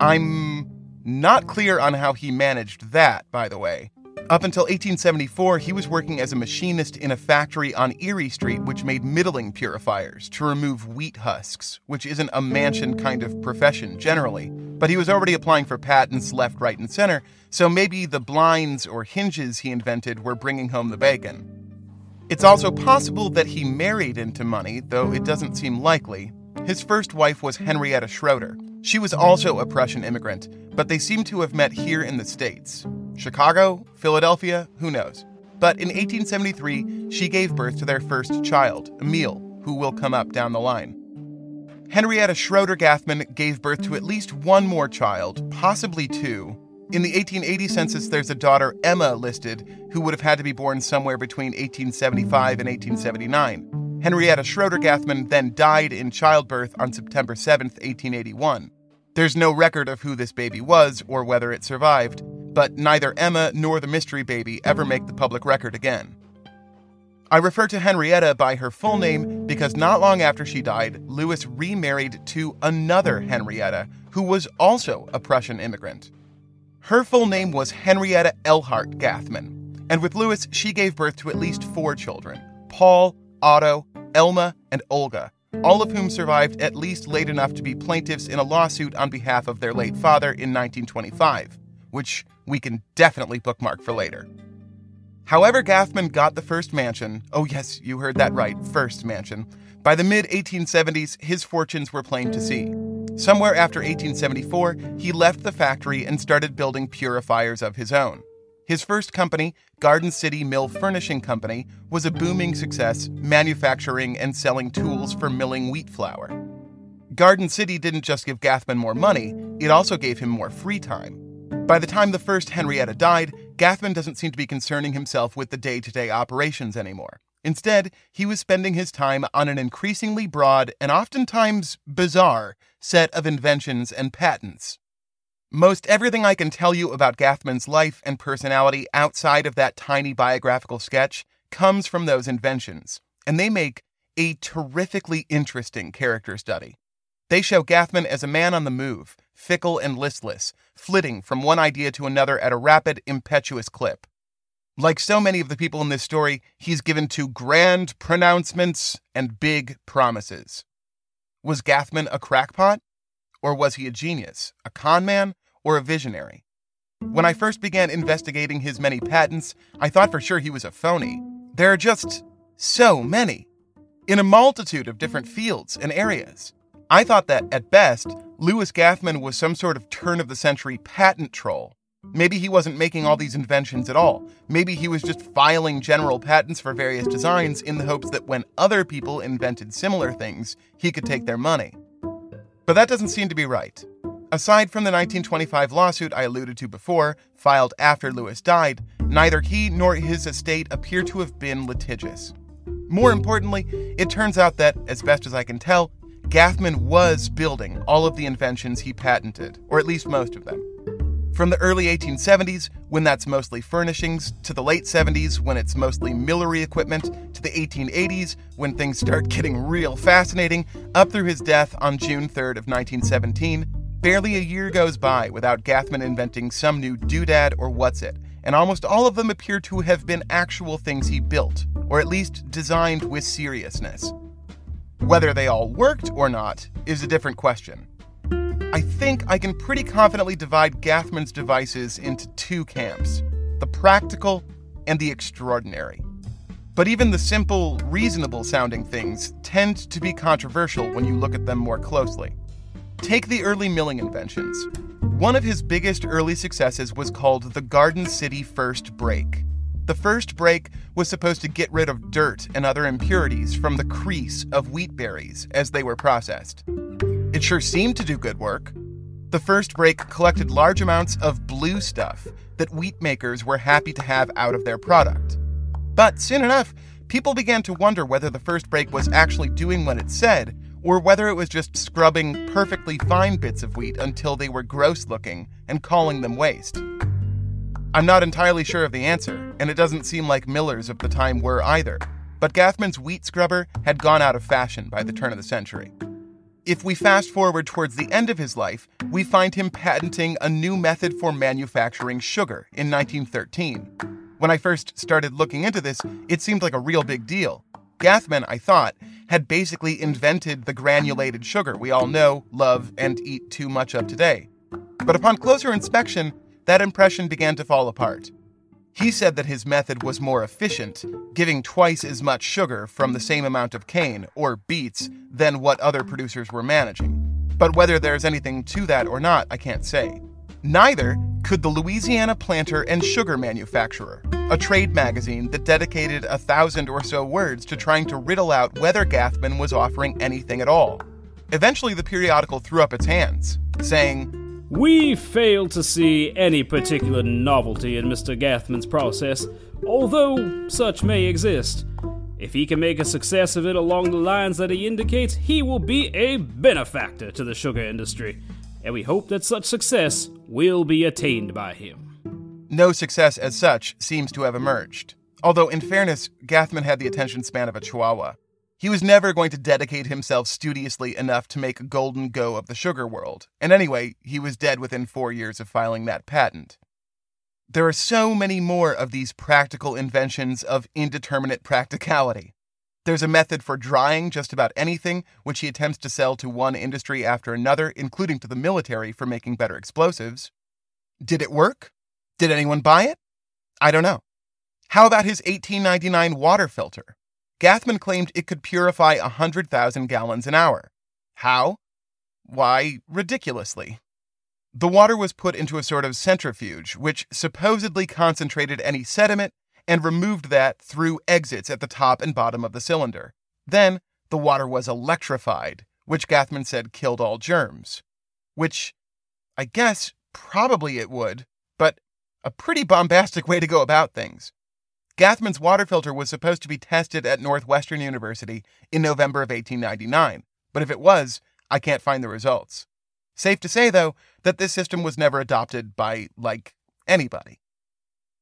I'm not clear on how he managed that, by the way. Up until 1874, he was working as a machinist in a factory on Erie Street which made middling purifiers to remove wheat husks, which isn't a mansion kind of profession generally. But he was already applying for patents left, right, and center, so maybe the blinds or hinges he invented were bringing home the bacon. It's also possible that he married into money, though it doesn't seem likely. His first wife was Henrietta Schroeder. She was also a Prussian immigrant, but they seem to have met here in the States. Chicago, Philadelphia, who knows? But in 1873, she gave birth to their first child, Emil, who will come up down the line. Henrietta Schroeder Gathman gave birth to at least one more child, possibly two, in the 1880 census, there's a daughter, Emma, listed, who would have had to be born somewhere between 1875 and 1879. Henrietta Schroeder Gathman then died in childbirth on September 7, 1881. There's no record of who this baby was or whether it survived, but neither Emma nor the mystery baby ever make the public record again. I refer to Henrietta by her full name because not long after she died, Louis remarried to another Henrietta, who was also a Prussian immigrant. Her full name was Henrietta Elhart Gathman, and with Louis, she gave birth to at least four children Paul, Otto, Elma, and Olga, all of whom survived at least late enough to be plaintiffs in a lawsuit on behalf of their late father in 1925, which we can definitely bookmark for later. However, Gathman got the first mansion, oh yes, you heard that right, first mansion, by the mid 1870s, his fortunes were plain to see. Somewhere after 1874, he left the factory and started building purifiers of his own. His first company, Garden City Mill Furnishing Company, was a booming success, manufacturing and selling tools for milling wheat flour. Garden City didn't just give Gathman more money, it also gave him more free time. By the time the first Henrietta died, Gathman doesn't seem to be concerning himself with the day to day operations anymore. Instead, he was spending his time on an increasingly broad and oftentimes bizarre set of inventions and patents. Most everything I can tell you about Gathman's life and personality outside of that tiny biographical sketch comes from those inventions, and they make a terrifically interesting character study. They show Gathman as a man on the move, fickle and listless, flitting from one idea to another at a rapid, impetuous clip. Like so many of the people in this story, he's given to grand pronouncements and big promises. Was Gathman a crackpot? Or was he a genius, a con man, or a visionary? When I first began investigating his many patents, I thought for sure he was a phony. There are just so many, in a multitude of different fields and areas. I thought that, at best, Louis Gathman was some sort of turn of the century patent troll Maybe he wasn't making all these inventions at all. Maybe he was just filing general patents for various designs in the hopes that when other people invented similar things, he could take their money. But that doesn't seem to be right. Aside from the 1925 lawsuit I alluded to before, filed after Lewis died, neither he nor his estate appear to have been litigious. More importantly, it turns out that, as best as I can tell, Gathman was building all of the inventions he patented, or at least most of them. From the early 1870s, when that's mostly furnishings, to the late 70s, when it's mostly millery equipment, to the 1880s, when things start getting real fascinating, up through his death on June 3rd of 1917, barely a year goes by without Gathman inventing some new doodad or what's it, and almost all of them appear to have been actual things he built, or at least designed with seriousness. Whether they all worked or not is a different question. I think I can pretty confidently divide Gathman's devices into two camps the practical and the extraordinary. But even the simple, reasonable sounding things tend to be controversial when you look at them more closely. Take the early milling inventions. One of his biggest early successes was called the Garden City First Break. The first break was supposed to get rid of dirt and other impurities from the crease of wheat berries as they were processed. It sure seemed to do good work. The first break collected large amounts of blue stuff that wheat makers were happy to have out of their product. But soon enough, people began to wonder whether the first break was actually doing what it said, or whether it was just scrubbing perfectly fine bits of wheat until they were gross looking and calling them waste. I'm not entirely sure of the answer, and it doesn't seem like millers of the time were either, but Gathman's wheat scrubber had gone out of fashion by the turn of the century. If we fast forward towards the end of his life, we find him patenting a new method for manufacturing sugar in 1913. When I first started looking into this, it seemed like a real big deal. Gathman, I thought, had basically invented the granulated sugar we all know, love, and eat too much of today. But upon closer inspection, that impression began to fall apart. He said that his method was more efficient, giving twice as much sugar from the same amount of cane, or beets, than what other producers were managing. But whether there's anything to that or not, I can't say. Neither could the Louisiana Planter and Sugar Manufacturer, a trade magazine that dedicated a thousand or so words to trying to riddle out whether Gathman was offering anything at all. Eventually, the periodical threw up its hands, saying, we fail to see any particular novelty in Mr. Gathman's process, although such may exist. If he can make a success of it along the lines that he indicates, he will be a benefactor to the sugar industry, and we hope that such success will be attained by him. No success as such seems to have emerged. Although, in fairness, Gathman had the attention span of a chihuahua. He was never going to dedicate himself studiously enough to make a golden go of the sugar world, and anyway, he was dead within four years of filing that patent. There are so many more of these practical inventions of indeterminate practicality. There's a method for drying just about anything, which he attempts to sell to one industry after another, including to the military for making better explosives. Did it work? Did anyone buy it? I don't know. How about his 1899 water filter? Gathman claimed it could purify 100,000 gallons an hour. How? Why, ridiculously. The water was put into a sort of centrifuge, which supposedly concentrated any sediment and removed that through exits at the top and bottom of the cylinder. Then the water was electrified, which Gathman said killed all germs. Which, I guess, probably it would, but a pretty bombastic way to go about things. Gathman's water filter was supposed to be tested at Northwestern University in November of 1899, but if it was, I can't find the results. Safe to say, though, that this system was never adopted by, like, anybody.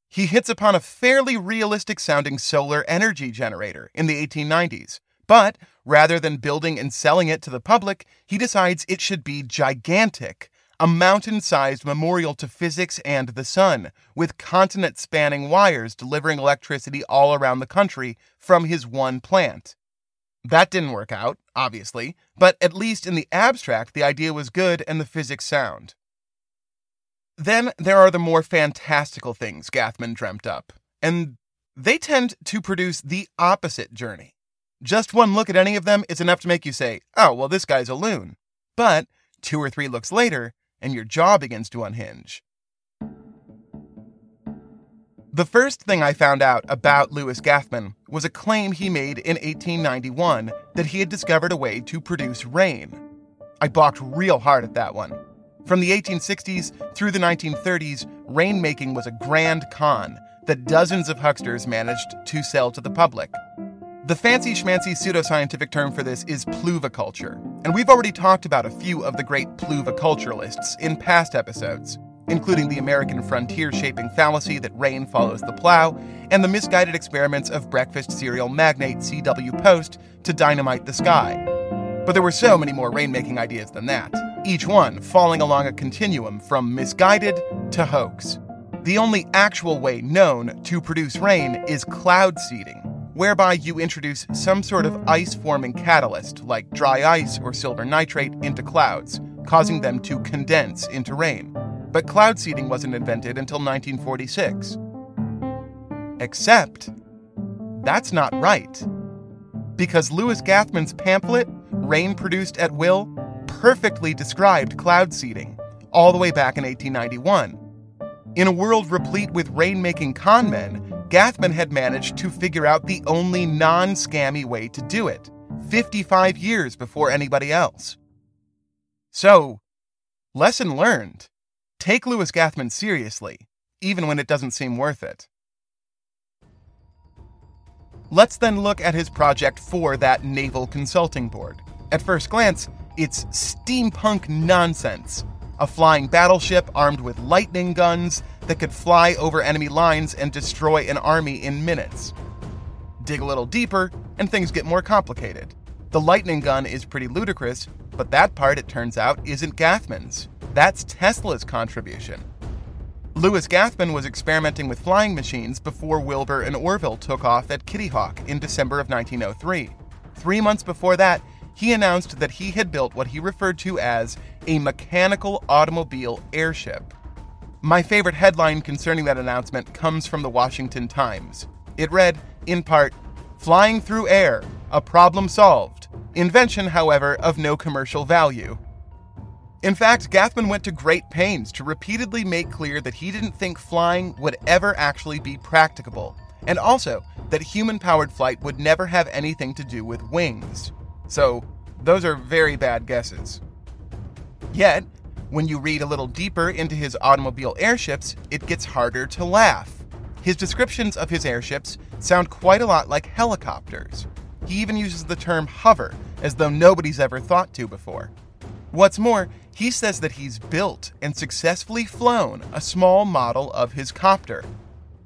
He hits upon a fairly realistic sounding solar energy generator in the 1890s, but rather than building and selling it to the public, he decides it should be gigantic a mountain sized memorial to physics and the sun, with continent spanning wires delivering electricity all around the country from his one plant. That didn't work out, obviously, but at least in the abstract, the idea was good and the physics sound. Then there are the more fantastical things Gathman dreamt up, and they tend to produce the opposite journey. Just one look at any of them is enough to make you say, oh, well, this guy's a loon. But two or three looks later, and your jaw begins to unhinge. The first thing I found out about Louis Gathman was a claim he made in 1891 that he had discovered a way to produce rain. I balked real hard at that one. From the 1860s through the 1930s, rainmaking was a grand con that dozens of hucksters managed to sell to the public. The fancy schmancy pseudoscientific term for this is pluviculture, and we've already talked about a few of the great pluviculturalists in past episodes, including the American frontier shaping fallacy that rain follows the plow, and the misguided experiments of breakfast cereal magnate C.W. Post to dynamite the sky. But there were so many more rainmaking ideas than that, each one falling along a continuum from misguided to hoax. The only actual way known to produce rain is cloud seeding, whereby you introduce some sort of ice forming catalyst, like dry ice or silver nitrate, into clouds, causing them to condense into rain. But cloud seeding wasn't invented until 1946. Except, that's not right. Because Louis Gathman's pamphlet, Rain Produced at Will, perfectly described cloud seeding, all the way back in 1891. In a world replete with rain making conmen, Gathman had managed to figure out the only non scammy way to do it 55 years before anybody else. So, lesson learned take Louis Gathman seriously, even when it doesn't seem worth it. Let's then look at his project for that Naval Consulting Board. At first glance, it's steampunk nonsense. A flying battleship armed with lightning guns that could fly over enemy lines and destroy an army in minutes. Dig a little deeper, and things get more complicated. The lightning gun is pretty ludicrous, but that part, it turns out, isn't Gathman's. That's Tesla's contribution. Louis Gathman was experimenting with flying machines before Wilbur and Orville took off at Kitty Hawk in December of 1903. Three months before that, he announced that he had built what he referred to as a mechanical automobile airship. My favorite headline concerning that announcement comes from the Washington Times. It read, in part, Flying through air, a problem solved. Invention, however, of no commercial value. In fact, Gathman went to great pains to repeatedly make clear that he didn't think flying would ever actually be practicable, and also that human powered flight would never have anything to do with wings. So, those are very bad guesses. Yet, when you read a little deeper into his automobile airships, it gets harder to laugh. His descriptions of his airships sound quite a lot like helicopters. He even uses the term hover, as though nobody's ever thought to before. What's more, he says that he's built and successfully flown a small model of his copter.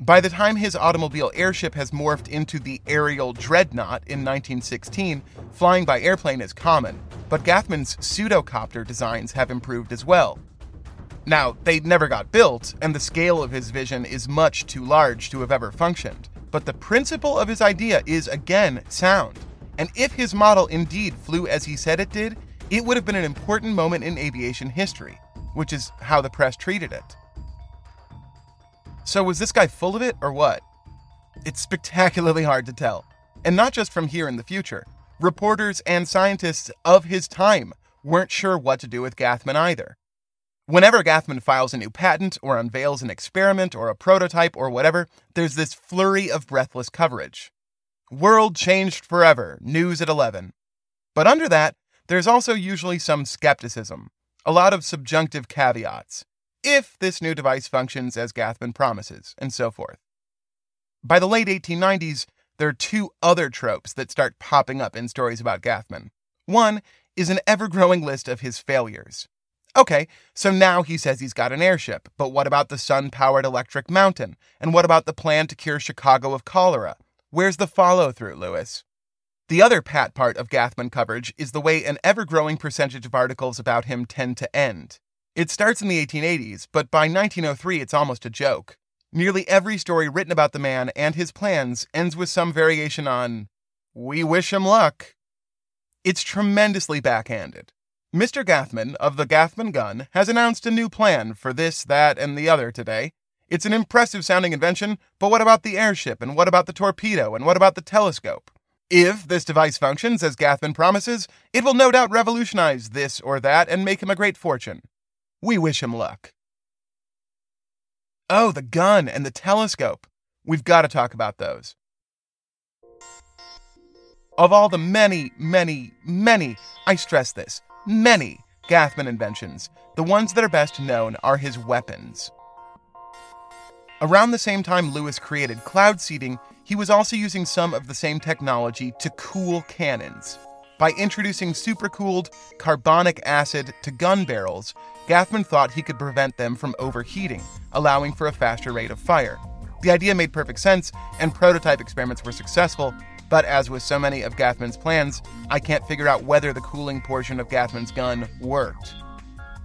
By the time his automobile airship has morphed into the aerial dreadnought in 1916, flying by airplane is common, but Gathman's pseudocopter designs have improved as well. Now, they never got built, and the scale of his vision is much too large to have ever functioned, but the principle of his idea is again sound. And if his model indeed flew as he said it did, it would have been an important moment in aviation history, which is how the press treated it. So, was this guy full of it or what? It's spectacularly hard to tell, and not just from here in the future reporters and scientists of his time weren't sure what to do with Gathman either. Whenever Gathman files a new patent or unveils an experiment or a prototype or whatever, there's this flurry of breathless coverage. World changed forever, news at 11. But under that, there's also usually some skepticism, a lot of subjunctive caveats. If this new device functions as Gathman promises, and so forth. By the late 1890s, there are two other tropes that start popping up in stories about Gathman. One is an ever growing list of his failures. Okay, so now he says he's got an airship, but what about the sun powered electric mountain? And what about the plan to cure Chicago of cholera? Where's the follow through, Louis? The other pat part of Gathman coverage is the way an ever growing percentage of articles about him tend to end. It starts in the 1880s, but by 1903 it's almost a joke. Nearly every story written about the man and his plans ends with some variation on, We wish him luck. It's tremendously backhanded. Mr. Gathman of the Gathman Gun has announced a new plan for this, that, and the other today. It's an impressive sounding invention, but what about the airship, and what about the torpedo, and what about the telescope? If this device functions as Gathman promises, it will no doubt revolutionize this or that and make him a great fortune. We wish him luck. Oh, the gun and the telescope. We've got to talk about those. Of all the many, many, many, I stress this, many Gathman inventions, the ones that are best known are his weapons. Around the same time Lewis created cloud seeding, he was also using some of the same technology to cool cannons. By introducing supercooled carbonic acid to gun barrels, Gathman thought he could prevent them from overheating, allowing for a faster rate of fire. The idea made perfect sense, and prototype experiments were successful, but as with so many of Gathman's plans, I can't figure out whether the cooling portion of Gathman's gun worked.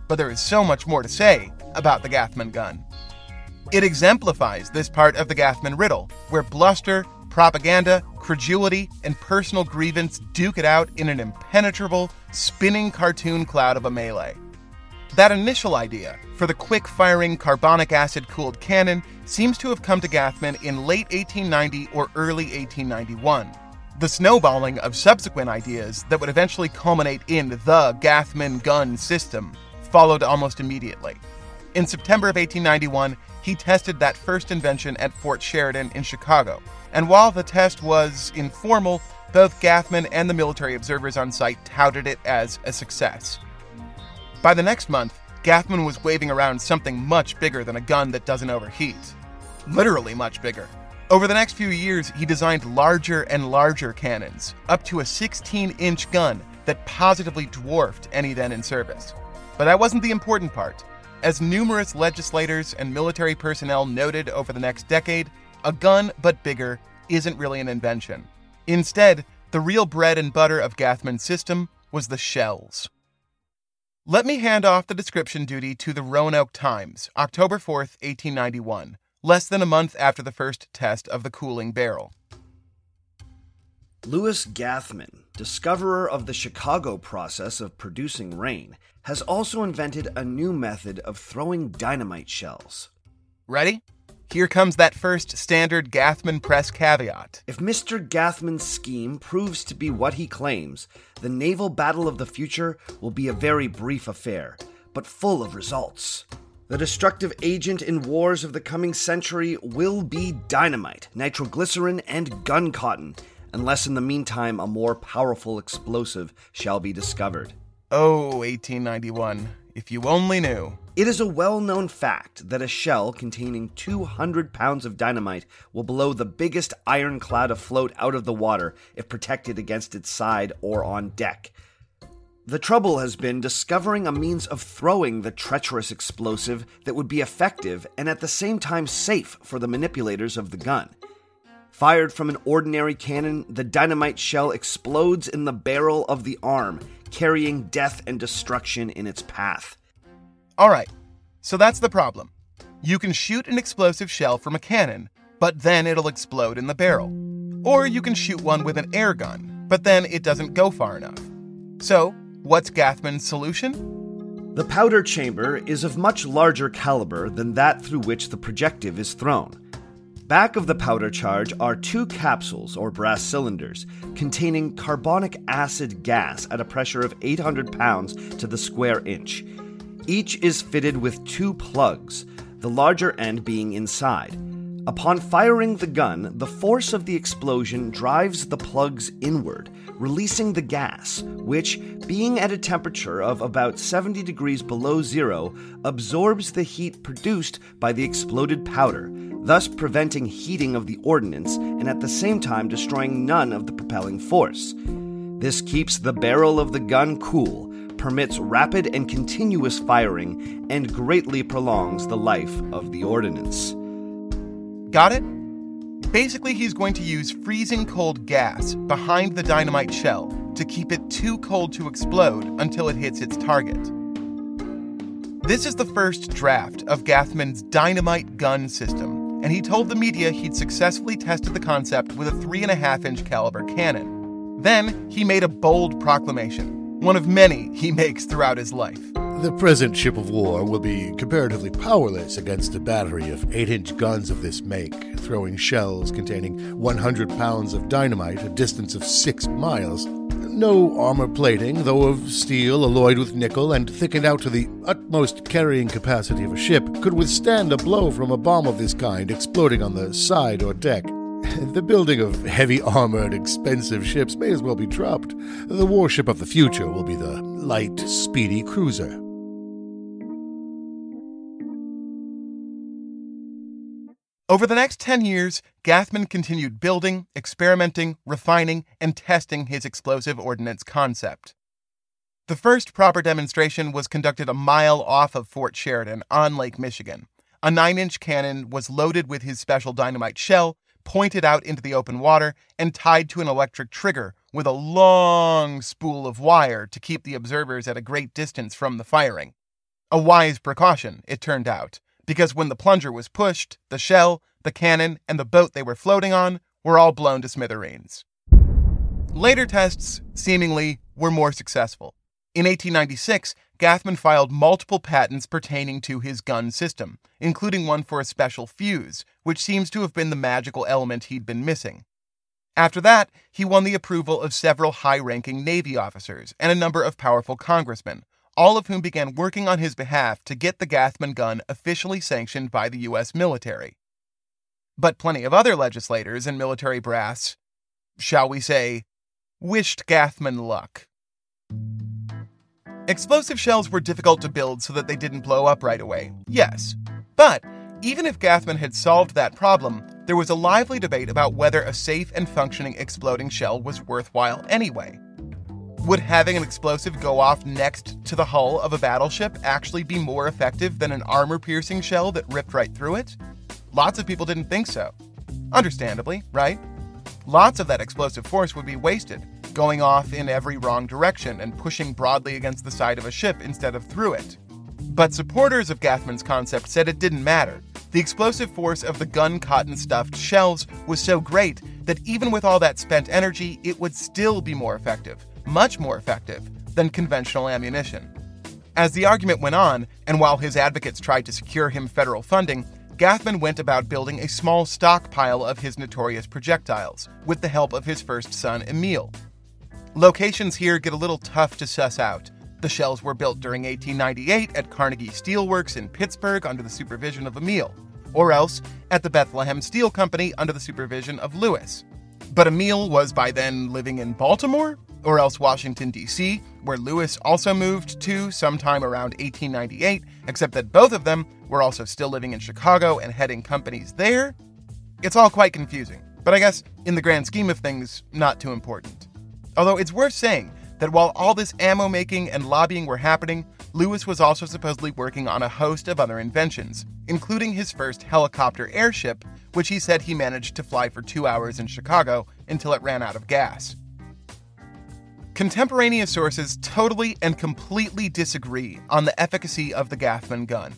But there is so much more to say about the Gathman gun. It exemplifies this part of the Gathman riddle, where bluster, propaganda, credulity, and personal grievance duke it out in an impenetrable, spinning cartoon cloud of a melee. That initial idea for the quick firing carbonic acid cooled cannon seems to have come to Gathman in late 1890 or early 1891. The snowballing of subsequent ideas that would eventually culminate in the Gathman gun system followed almost immediately. In September of 1891, he tested that first invention at Fort Sheridan in Chicago, and while the test was informal, both Gathman and the military observers on site touted it as a success. By the next month, Gathman was waving around something much bigger than a gun that doesn't overheat. Literally much bigger. Over the next few years, he designed larger and larger cannons, up to a 16 inch gun that positively dwarfed any then in service. But that wasn't the important part. As numerous legislators and military personnel noted over the next decade, a gun but bigger isn't really an invention. Instead, the real bread and butter of Gathman's system was the shells. Let me hand off the description duty to the Roanoke Times, October 4th, 1891, less than a month after the first test of the cooling barrel. Louis Gathman, discoverer of the Chicago process of producing rain, has also invented a new method of throwing dynamite shells. Ready? Here comes that first standard Gathman press caveat. If Mr. Gathman's scheme proves to be what he claims, the naval battle of the future will be a very brief affair, but full of results. The destructive agent in wars of the coming century will be dynamite, nitroglycerin, and gun cotton, unless in the meantime a more powerful explosive shall be discovered. Oh, 1891. If you only knew. It is a well known fact that a shell containing 200 pounds of dynamite will blow the biggest ironclad afloat out of the water if protected against its side or on deck. The trouble has been discovering a means of throwing the treacherous explosive that would be effective and at the same time safe for the manipulators of the gun. Fired from an ordinary cannon, the dynamite shell explodes in the barrel of the arm, carrying death and destruction in its path. All right, so that's the problem. You can shoot an explosive shell from a cannon, but then it'll explode in the barrel. Or you can shoot one with an air gun, but then it doesn't go far enough. So, what's Gathman's solution? The powder chamber is of much larger caliber than that through which the projective is thrown. Back of the powder charge are two capsules or brass cylinders containing carbonic acid gas at a pressure of 800 pounds to the square inch. Each is fitted with two plugs, the larger end being inside. Upon firing the gun, the force of the explosion drives the plugs inward, releasing the gas, which, being at a temperature of about 70 degrees below zero, absorbs the heat produced by the exploded powder, thus preventing heating of the ordnance and at the same time destroying none of the propelling force. This keeps the barrel of the gun cool, permits rapid and continuous firing, and greatly prolongs the life of the ordnance. Got it? Basically, he's going to use freezing cold gas behind the dynamite shell to keep it too cold to explode until it hits its target. This is the first draft of Gathman's dynamite gun system, and he told the media he'd successfully tested the concept with a 3.5 inch caliber cannon. Then he made a bold proclamation, one of many he makes throughout his life. The present ship of war will be comparatively powerless against a battery of 8 inch guns of this make, throwing shells containing 100 pounds of dynamite a distance of 6 miles. No armor plating, though of steel alloyed with nickel and thickened out to the utmost carrying capacity of a ship, could withstand a blow from a bomb of this kind exploding on the side or deck. The building of heavy armored, expensive ships may as well be dropped. The warship of the future will be the light, speedy cruiser. Over the next 10 years, Gathman continued building, experimenting, refining, and testing his explosive ordnance concept. The first proper demonstration was conducted a mile off of Fort Sheridan on Lake Michigan. A 9 inch cannon was loaded with his special dynamite shell, pointed out into the open water, and tied to an electric trigger with a long spool of wire to keep the observers at a great distance from the firing. A wise precaution, it turned out, because when the plunger was pushed, the shell, the cannon, and the boat they were floating on were all blown to smithereens. Later tests, seemingly, were more successful. In 1896, Gathman filed multiple patents pertaining to his gun system, including one for a special fuse, which seems to have been the magical element he'd been missing. After that, he won the approval of several high ranking Navy officers and a number of powerful congressmen, all of whom began working on his behalf to get the Gathman gun officially sanctioned by the U.S. military. But plenty of other legislators and military brass, shall we say, wished Gathman luck. Explosive shells were difficult to build so that they didn't blow up right away, yes. But even if Gathman had solved that problem, there was a lively debate about whether a safe and functioning exploding shell was worthwhile anyway. Would having an explosive go off next to the hull of a battleship actually be more effective than an armor piercing shell that ripped right through it? Lots of people didn't think so. Understandably, right? Lots of that explosive force would be wasted, going off in every wrong direction and pushing broadly against the side of a ship instead of through it. But supporters of Gathman's concept said it didn't matter. The explosive force of the gun cotton stuffed shells was so great that even with all that spent energy, it would still be more effective, much more effective, than conventional ammunition. As the argument went on, and while his advocates tried to secure him federal funding, Gathman went about building a small stockpile of his notorious projectiles, with the help of his first son, Emil. Locations here get a little tough to suss out. The shells were built during 1898 at Carnegie Steelworks in Pittsburgh under the supervision of Emil, or else at the Bethlehem Steel Company under the supervision of Louis. But Emil was by then living in Baltimore, or else Washington, D.C., where Louis also moved to sometime around 1898, except that both of them were also still living in Chicago and heading companies there. It's all quite confusing, but I guess in the grand scheme of things, not too important. Although it's worth saying that while all this ammo making and lobbying were happening, Louis was also supposedly working on a host of other inventions, including his first helicopter airship, which he said he managed to fly for two hours in Chicago until it ran out of gas. Contemporaneous sources totally and completely disagree on the efficacy of the Gathman gun.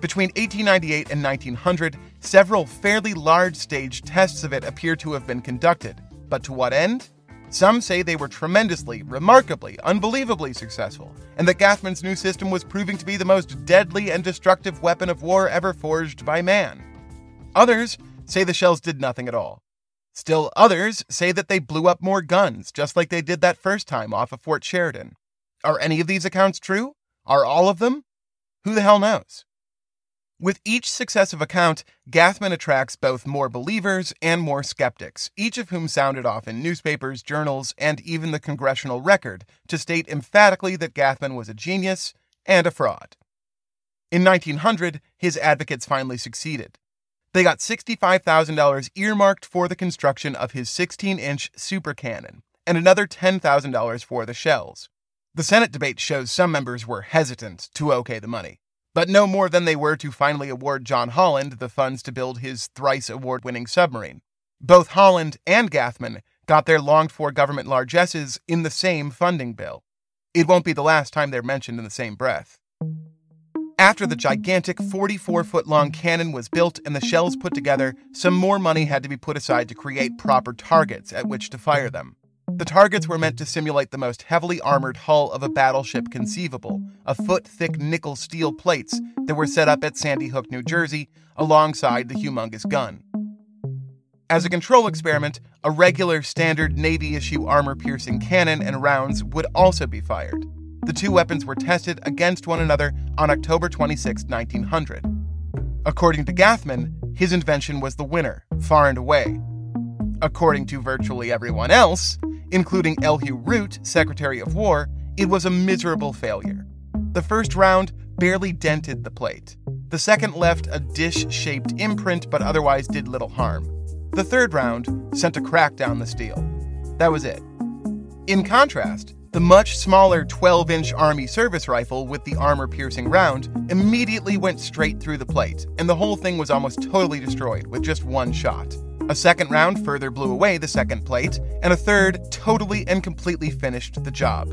Between 1898 and 1900, several fairly large stage tests of it appear to have been conducted, but to what end? Some say they were tremendously, remarkably, unbelievably successful, and that Gathman's new system was proving to be the most deadly and destructive weapon of war ever forged by man. Others say the shells did nothing at all. Still others say that they blew up more guns, just like they did that first time off of Fort Sheridan. Are any of these accounts true? Are all of them? Who the hell knows? With each successive account, Gathman attracts both more believers and more skeptics, each of whom sounded off in newspapers, journals, and even the congressional record to state emphatically that Gathman was a genius and a fraud. In 1900, his advocates finally succeeded. They got $65,000 earmarked for the construction of his 16 inch super cannon and another $10,000 for the shells. The Senate debate shows some members were hesitant to okay the money but no more than they were to finally award John Holland the funds to build his thrice award winning submarine. Both Holland and Gathman got their longed for government largesses in the same funding bill. It won't be the last time they're mentioned in the same breath. After the gigantic 44 foot long cannon was built and the shells put together, some more money had to be put aside to create proper targets at which to fire them. The targets were meant to simulate the most heavily armored hull of a battleship conceivable, a foot thick nickel steel plates that were set up at Sandy Hook, New Jersey, alongside the humongous gun. As a control experiment, a regular standard Navy issue armor piercing cannon and rounds would also be fired. The two weapons were tested against one another on October 26, 1900. According to Gathman, his invention was the winner, far and away. According to virtually everyone else, including Elihu Root, Secretary of War, it was a miserable failure. The first round barely dented the plate. The second left a dish shaped imprint but otherwise did little harm. The third round sent a crack down the steel. That was it. In contrast, the much smaller 12 inch Army service rifle with the armor piercing round immediately went straight through the plate, and the whole thing was almost totally destroyed with just one shot. A second round further blew away the second plate, and a third totally and completely finished the job.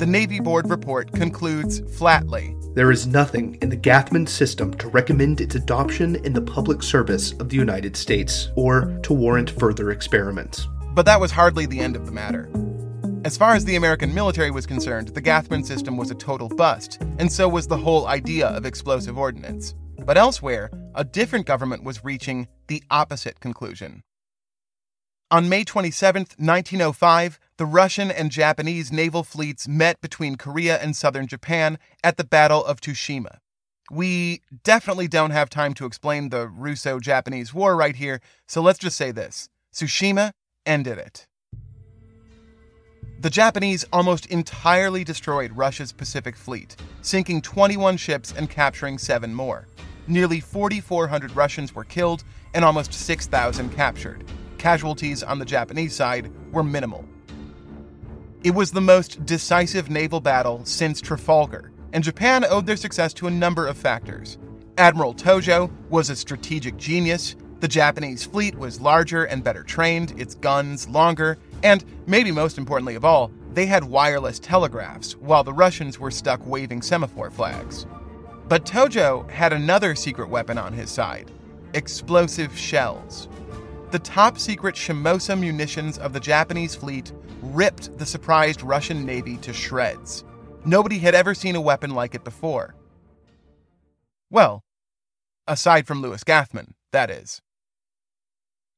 The Navy Board report concludes flatly There is nothing in the Gathman system to recommend its adoption in the public service of the United States or to warrant further experiments. But that was hardly the end of the matter. As far as the American military was concerned, the Gathman system was a total bust, and so was the whole idea of explosive ordnance. But elsewhere, a different government was reaching the opposite conclusion. On May 27, 1905, the Russian and Japanese naval fleets met between Korea and southern Japan at the Battle of Tsushima. We definitely don't have time to explain the Russo Japanese War right here, so let's just say this Tsushima ended it. The Japanese almost entirely destroyed Russia's Pacific Fleet, sinking 21 ships and capturing seven more. Nearly 4,400 Russians were killed and almost 6,000 captured. Casualties on the Japanese side were minimal. It was the most decisive naval battle since Trafalgar, and Japan owed their success to a number of factors. Admiral Togo was a strategic genius, the Japanese fleet was larger and better trained, its guns longer, and, maybe most importantly of all, they had wireless telegraphs, while the Russians were stuck waving semaphore flags. But Togo had another secret weapon on his side explosive shells. The top secret Shimose munitions of the Japanese fleet ripped the surprised Russian Navy to shreds. Nobody had ever seen a weapon like it before. Well, aside from Louis Gathman, that is.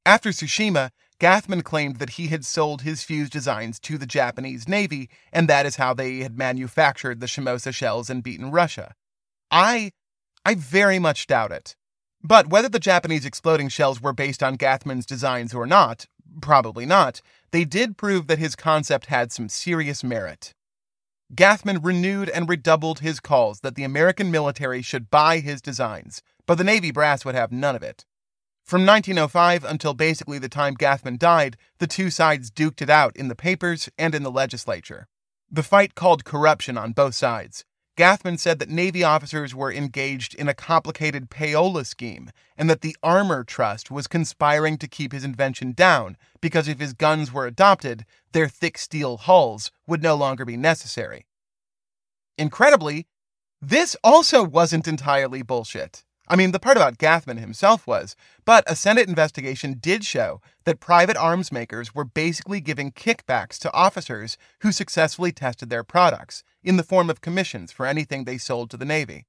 After Tsushima, Gathman claimed that he had sold his fuse designs to the Japanese Navy, and that is how they had manufactured the Shimose shells and beaten Russia. I I very much doubt it. But whether the Japanese exploding shells were based on Gathman's designs or not, probably not, they did prove that his concept had some serious merit. Gathman renewed and redoubled his calls that the American military should buy his designs, but the Navy brass would have none of it. From 1905 until basically the time Gathman died, the two sides duked it out in the papers and in the legislature. The fight called corruption on both sides, Gathman said that Navy officers were engaged in a complicated payola scheme and that the Armor Trust was conspiring to keep his invention down because if his guns were adopted, their thick steel hulls would no longer be necessary. Incredibly, this also wasn't entirely bullshit. I mean, the part about Gathman himself was, but a Senate investigation did show that private arms makers were basically giving kickbacks to officers who successfully tested their products in the form of commissions for anything they sold to the Navy.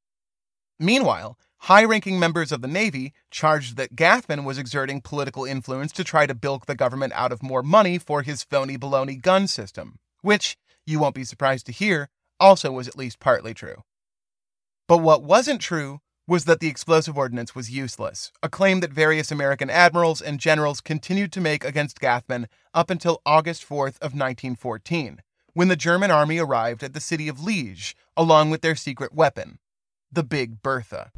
Meanwhile, high ranking members of the Navy charged that Gathman was exerting political influence to try to bilk the government out of more money for his phony baloney gun system, which, you won't be surprised to hear, also was at least partly true. But what wasn't true was that the explosive ordnance was useless, a claim that various American admirals and generals continued to make against Gathman up until August 4th of 1914, when the German army arrived at the city of Liege along with their secret weapon, the Big Bertha.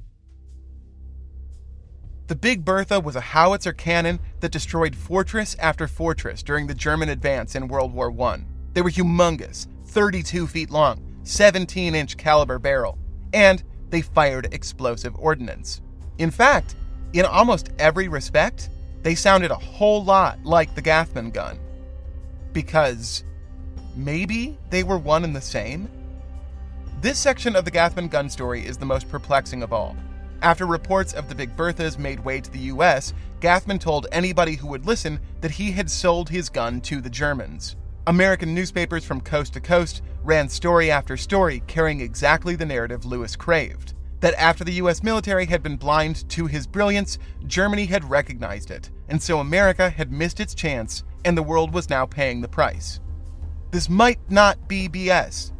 The Big Bertha was a howitzer cannon that destroyed fortress after fortress during the German advance in World War I. They were humongous, 32 feet long, 17 inch caliber barrel, and they fired explosive ordnance. In fact, in almost every respect, they sounded a whole lot like the Gathman gun. Because maybe they were one and the same? This section of the Gathman gun story is the most perplexing of all. After reports of the Big Berthas made way to the US, Gathman told anybody who would listen that he had sold his gun to the Germans. American newspapers from coast to coast ran story after story carrying exactly the narrative Louis craved that after the US military had been blind to his brilliance, Germany had recognized it, and so America had missed its chance, and the world was now paying the price. This might not be BS.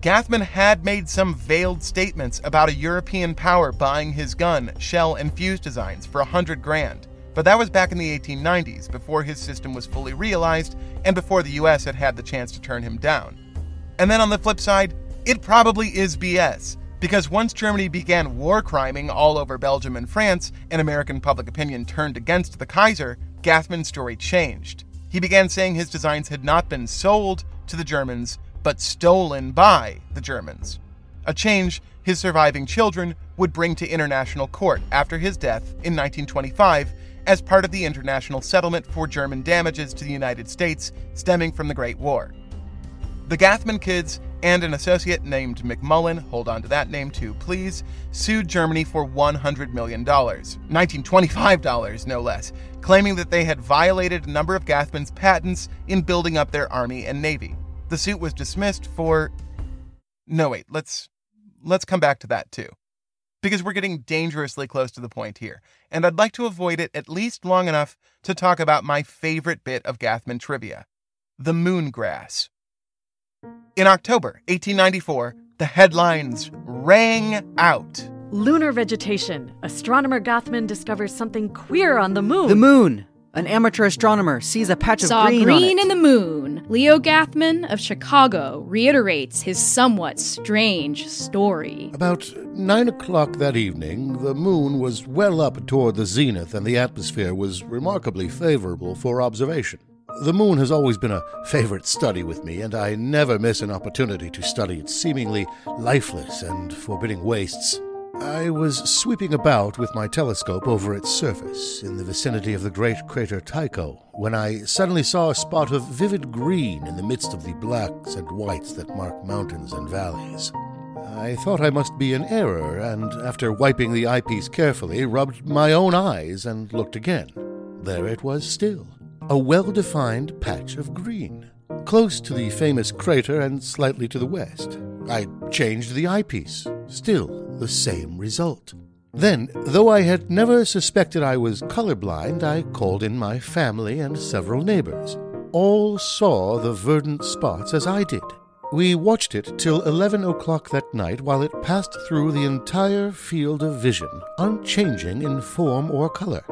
Gathman had made some veiled statements about a European power buying his gun, shell, and fuse designs for a hundred grand, but that was back in the 1890s, before his system was fully realized and before the US had had the chance to turn him down. And then on the flip side, it probably is BS, Because once Germany began war criming all over Belgium and France, and American public opinion turned against the Kaiser, Gathman's story changed. He began saying his designs had not been sold to the Germans, but stolen by the Germans. A change his surviving children would bring to international court after his death in 1925 as part of the international settlement for German damages to the United States stemming from the Great War. The Gathman kids and an associate named McMullen, hold on to that name too, please, sued Germany for $100 million, 1925 dollars no less, claiming that they had violated a number of Gathman's patents in building up their army and navy. The suit was dismissed for No wait, let's let's come back to that too. Because we're getting dangerously close to the point here, and I'd like to avoid it at least long enough to talk about my favorite bit of Gathman trivia the moon grass. In October 1894, the headlines rang out. Lunar vegetation. Astronomer Gathman discovers something queer on the moon. The moon. An amateur astronomer sees a patch Saw of green, green on it. in the moon. Leo Gathman of Chicago reiterates his somewhat strange story. About nine o'clock that evening, the moon was well up toward the zenith, and the atmosphere was remarkably favorable for observation. The moon has always been a favorite study with me, and I never miss an opportunity to study its seemingly lifeless and forbidding wastes. I was sweeping about with my telescope over its surface in the vicinity of the great crater Tycho when I suddenly saw a spot of vivid green in the midst of the blacks and whites that mark mountains and valleys. I thought I must be in error, and after wiping the eyepiece carefully, rubbed my own eyes and looked again. There it was still, a well defined patch of green, close to the famous crater and slightly to the west. I changed the eyepiece. Still the same result. Then, though I had never suspected I was colorblind, I called in my family and several neighbors. All saw the verdant spots as I did. We watched it till eleven o'clock that night while it passed through the entire field of vision, unchanging in form or color.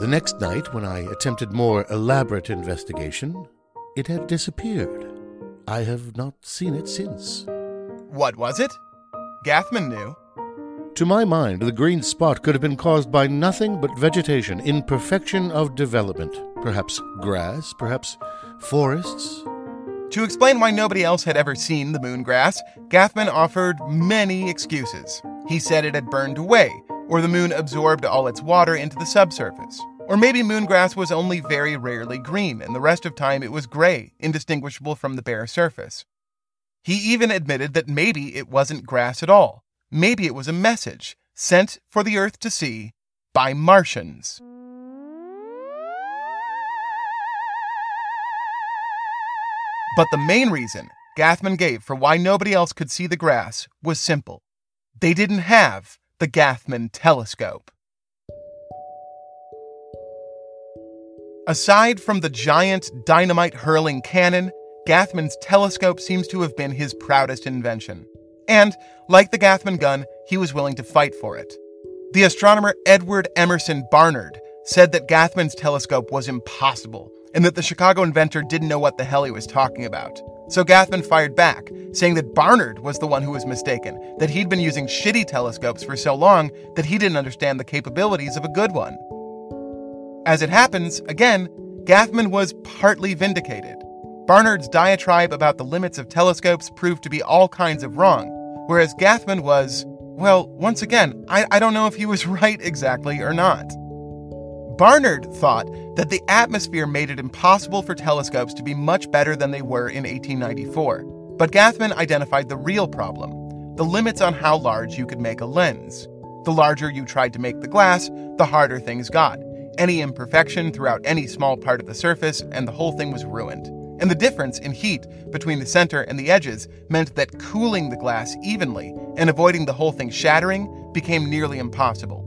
The next night, when I attempted more elaborate investigation, it had disappeared. I have not seen it since. What was it? Gathman knew. To my mind, the green spot could have been caused by nothing but vegetation in perfection of development. Perhaps grass, perhaps forests. To explain why nobody else had ever seen the moon grass, Gathman offered many excuses. He said it had burned away, or the moon absorbed all its water into the subsurface. Or maybe moon grass was only very rarely green, and the rest of time it was gray, indistinguishable from the bare surface. He even admitted that maybe it wasn't grass at all. Maybe it was a message sent for the Earth to see by Martians. But the main reason Gathman gave for why nobody else could see the grass was simple. They didn't have the Gathman telescope. Aside from the giant dynamite hurling cannon, Gathman's telescope seems to have been his proudest invention. And, like the Gathman gun, he was willing to fight for it. The astronomer Edward Emerson Barnard said that Gathman's telescope was impossible and that the Chicago inventor didn't know what the hell he was talking about. So Gathman fired back, saying that Barnard was the one who was mistaken, that he'd been using shitty telescopes for so long that he didn't understand the capabilities of a good one. As it happens, again, Gathman was partly vindicated. Barnard's diatribe about the limits of telescopes proved to be all kinds of wrong, whereas Gathman was, well, once again, I, I don't know if he was right exactly or not. Barnard thought that the atmosphere made it impossible for telescopes to be much better than they were in 1894. But Gathman identified the real problem the limits on how large you could make a lens. The larger you tried to make the glass, the harder things got. Any imperfection throughout any small part of the surface, and the whole thing was ruined. And the difference in heat between the center and the edges meant that cooling the glass evenly and avoiding the whole thing shattering became nearly impossible.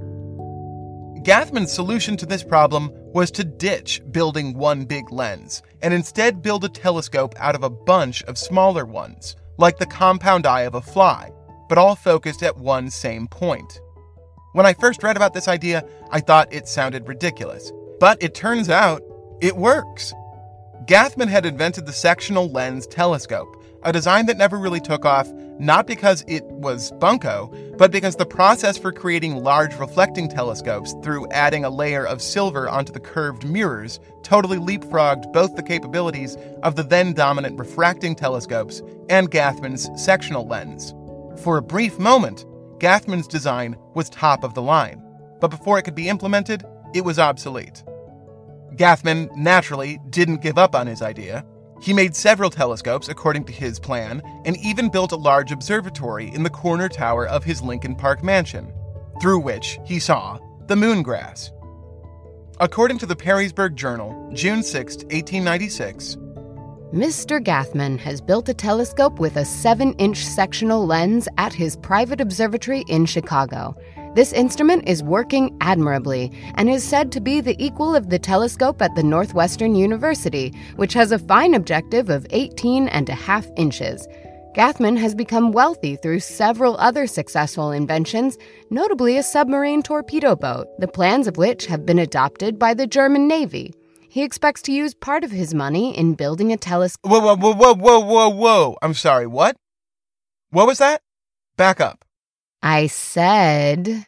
Gathman's solution to this problem was to ditch building one big lens and instead build a telescope out of a bunch of smaller ones, like the compound eye of a fly, but all focused at one same point. When I first read about this idea, I thought it sounded ridiculous, but it turns out it works. Gathman had invented the sectional lens telescope, a design that never really took off, not because it was bunko, but because the process for creating large reflecting telescopes through adding a layer of silver onto the curved mirrors totally leapfrogged both the capabilities of the then dominant refracting telescopes and Gathman's sectional lens. For a brief moment, Gathman's design was top of the line, but before it could be implemented, it was obsolete. Gathman, naturally, didn't give up on his idea. He made several telescopes according to his plan and even built a large observatory in the corner tower of his Lincoln Park mansion, through which he saw the moongrass. According to the Perrysburg Journal, June 6, 1896, Mr. Gathman has built a telescope with a 7 inch sectional lens at his private observatory in Chicago. This instrument is working admirably and is said to be the equal of the telescope at the Northwestern University, which has a fine objective of 18 and a half inches. Gathman has become wealthy through several other successful inventions, notably a submarine torpedo boat, the plans of which have been adopted by the German Navy. He expects to use part of his money in building a telescope. Whoa, whoa, whoa, whoa, whoa, whoa, whoa. I'm sorry, what? What was that? Back up. I said.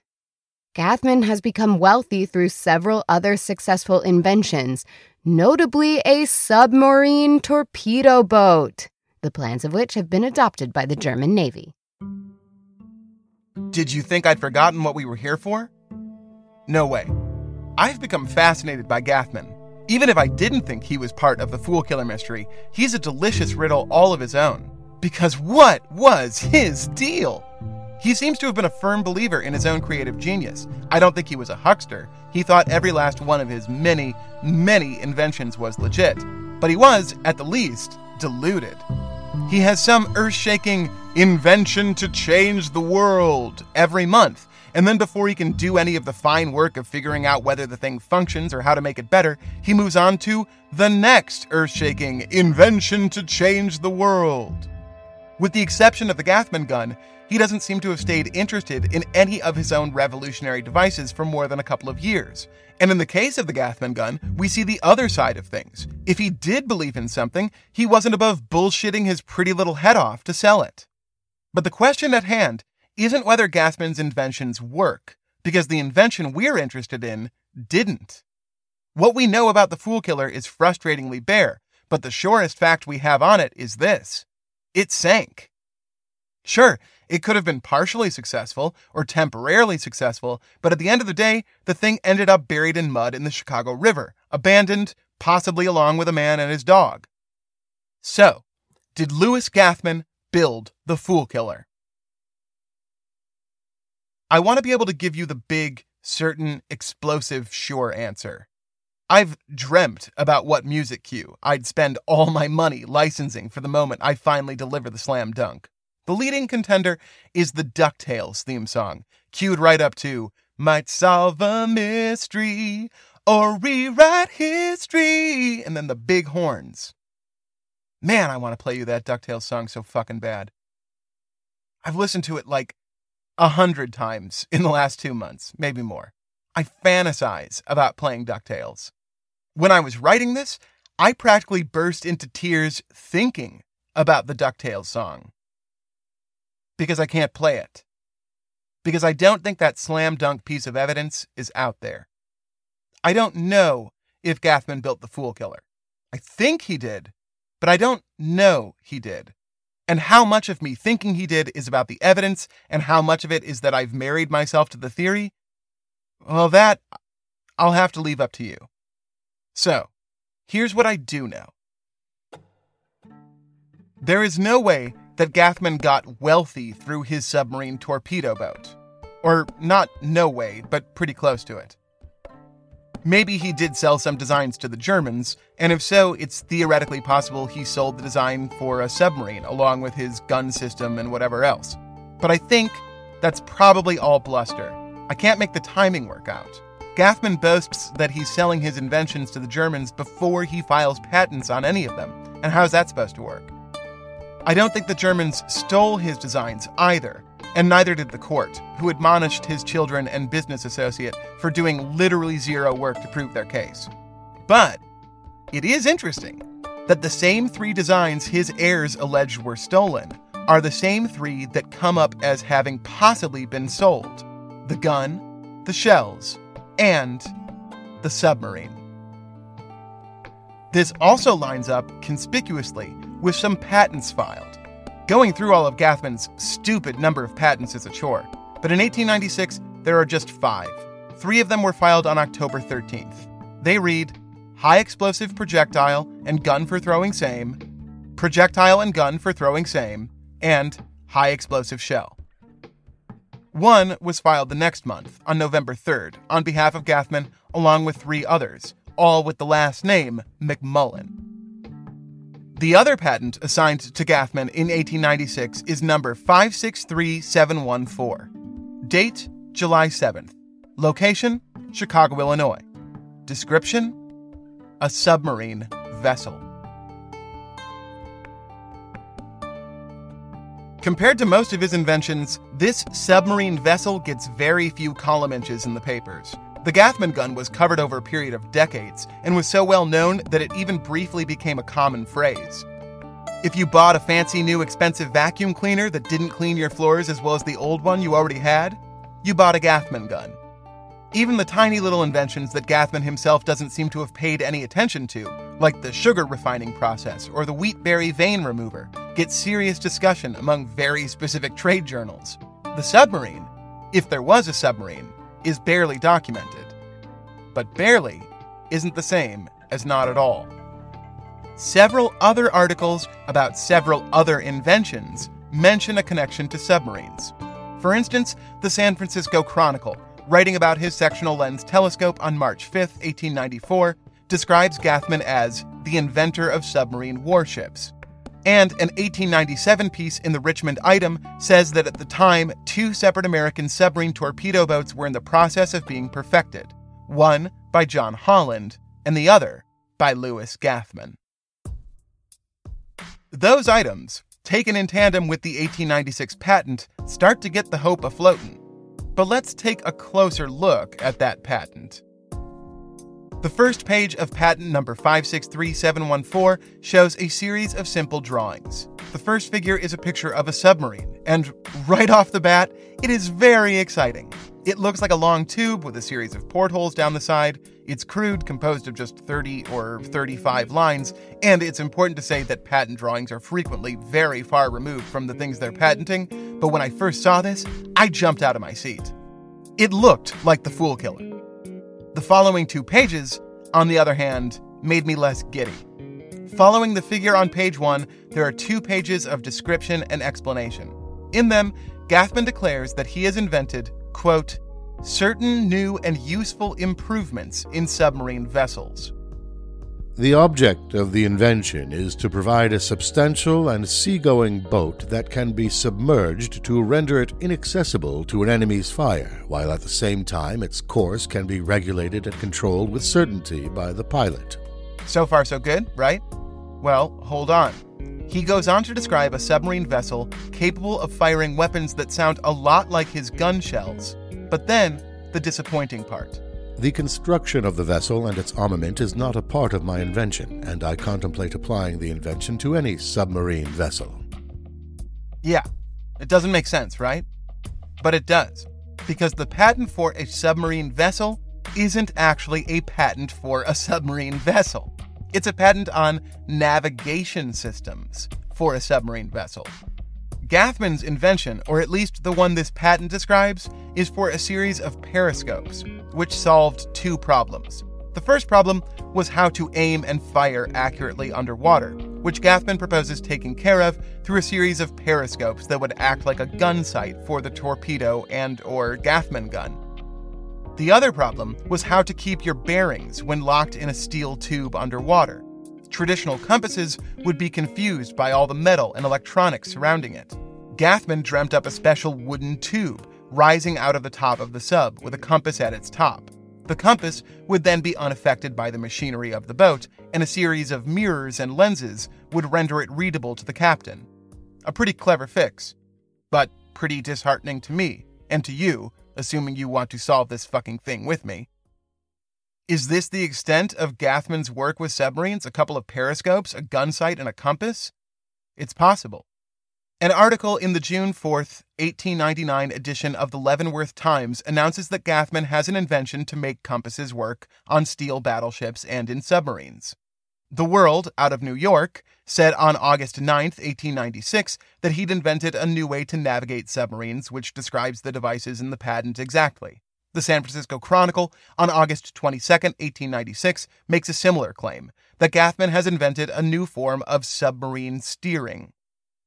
Gathman has become wealthy through several other successful inventions, notably a submarine torpedo boat, the plans of which have been adopted by the German Navy. Did you think I'd forgotten what we were here for? No way. I've become fascinated by Gathman. Even if I didn't think he was part of the Fool Killer mystery, he's a delicious riddle all of his own. Because what was his deal? He seems to have been a firm believer in his own creative genius. I don't think he was a huckster. He thought every last one of his many, many inventions was legit. But he was, at the least, deluded. He has some earth shaking invention to change the world every month. And then before he can do any of the fine work of figuring out whether the thing functions or how to make it better, he moves on to the next earth shaking invention to change the world. With the exception of the Gathman gun, he doesn't seem to have stayed interested in any of his own revolutionary devices for more than a couple of years. And in the case of the Gathman gun, we see the other side of things. If he did believe in something, he wasn't above bullshitting his pretty little head off to sell it. But the question at hand isn't whether Gathman's inventions work, because the invention we're interested in didn't. What we know about the Fool Killer is frustratingly bare, but the surest fact we have on it is this it sank. Sure, it could have been partially successful or temporarily successful, but at the end of the day, the thing ended up buried in mud in the Chicago River, abandoned, possibly along with a man and his dog. So, did Louis Gathman build the Fool Killer? I want to be able to give you the big, certain, explosive, sure answer. I've dreamt about what music cue I'd spend all my money licensing for the moment I finally deliver the slam dunk. The leading contender is the DuckTales theme song, cued right up to Might Solve a Mystery or Rewrite History, and then the big horns. Man, I want to play you that DuckTales song so fucking bad. I've listened to it like a hundred times in the last two months, maybe more. I fantasize about playing DuckTales. When I was writing this, I practically burst into tears thinking about the DuckTales song because I can't play it. Because I don't think that slam dunk piece of evidence is out there. I don't know if Gathman built the Fool Killer. I think he did, but I don't know he did. And how much of me thinking he did is about the evidence, and how much of it is that I've married myself to the theory? Well, that I'll have to leave up to you. So, here's what I do know there is no way that Gathman got wealthy through his submarine torpedo boat. Or not no way, but pretty close to it. Maybe he did sell some designs to the Germans, and if so, it's theoretically possible he sold the design for a submarine along with his gun system and whatever else. But I think that's probably all bluster. I can't make the timing work out. Gathman boasts that he's selling his inventions to the Germans before he files patents on any of them, and how's that supposed to work? I don't think the Germans stole his designs either, and neither did the court, who admonished his children and business associate for doing literally zero work to prove their case. But it is interesting that the same three designs his heirs alleged were stolen are the same three that come up as having possibly been sold the gun, the shells, and the submarine. This also lines up conspicuously with some patents filed. Going through all of Gathman's stupid number of patents is a chore, but in 1896 there are just five. Three of them were filed on October 13th. They read High explosive projectile and gun for throwing same, projectile and gun for throwing same, and high explosive shell. One was filed the next month, on November 3rd, on behalf of Gathman, along with three others, all with the last name McMullen. The other patent assigned to Gathman in 1896 is number 563714. Date July 7th. Location Chicago, Illinois. Description A submarine vessel. Compared to most of his inventions, this submarine vessel gets very few column inches in the papers. The Gathman gun was covered over a period of decades and was so well known that it even briefly became a common phrase. If you bought a fancy new expensive vacuum cleaner that didn't clean your floors as well as the old one you already had, you bought a Gathman gun. Even the tiny little inventions that Gathman himself doesn't seem to have paid any attention to, like the sugar refining process or the wheat berry vein remover, get serious discussion among very specific trade journals. The submarine, if there was a submarine, is barely documented. But barely isn't the same as not at all. Several other articles about several other inventions mention a connection to submarines. For instance, the San Francisco Chronicle, writing about his sectional lens telescope on March 5, 1894, describes Gathman as the inventor of submarine warships. And an 1897 piece in the Richmond Item says that at the time, two separate American submarine torpedo boats were in the process of being perfected one by John Holland, and the other by Louis Gathman. Those items, taken in tandem with the 1896 patent, start to get the hope afloatin'. But let's take a closer look at that patent. The first page of patent number 563714 shows a series of simple drawings. The first figure is a picture of a submarine, and right off the bat, it is very exciting. It looks like a long tube with a series of portholes down the side. It's crude, composed of just 30 or 35 lines, and it's important to say that patent drawings are frequently very far removed from the things they're patenting. But when I first saw this, I jumped out of my seat. It looked like the Fool Killer. The following two pages, on the other hand, made me less giddy. Following the figure on page one, there are two pages of description and explanation. In them, Gathman declares that he has invented, quote, certain new and useful improvements in submarine vessels. The object of the invention is to provide a substantial and seagoing boat that can be submerged to render it inaccessible to an enemy's fire, while at the same time its course can be regulated and controlled with certainty by the pilot. So far, so good, right? Well, hold on. He goes on to describe a submarine vessel capable of firing weapons that sound a lot like his gun shells. But then, the disappointing part. The construction of the vessel and its armament is not a part of my invention, and I contemplate applying the invention to any submarine vessel. Yeah, it doesn't make sense, right? But it does, because the patent for a submarine vessel isn't actually a patent for a submarine vessel. It's a patent on navigation systems for a submarine vessel. Gathman's invention, or at least the one this patent describes, is for a series of periscopes, which solved two problems. The first problem was how to aim and fire accurately underwater, which Gathman proposes taking care of through a series of periscopes that would act like a gun sight for the torpedo and or Gathman gun. The other problem was how to keep your bearings when locked in a steel tube underwater. Traditional compasses would be confused by all the metal and electronics surrounding it. Gathman dreamt up a special wooden tube rising out of the top of the sub with a compass at its top. The compass would then be unaffected by the machinery of the boat, and a series of mirrors and lenses would render it readable to the captain. A pretty clever fix, but pretty disheartening to me, and to you, assuming you want to solve this fucking thing with me. Is this the extent of Gathman's work with submarines? A couple of periscopes, a gun sight, and a compass? It's possible. An article in the June 4th, 1899 edition of the Leavenworth Times announces that Gathman has an invention to make compasses work on steel battleships and in submarines. The World, out of New York, said on August 9th, 1896, that he'd invented a new way to navigate submarines, which describes the devices in the patent exactly. The San Francisco Chronicle, on August 22, 1896, makes a similar claim that Gathman has invented a new form of submarine steering.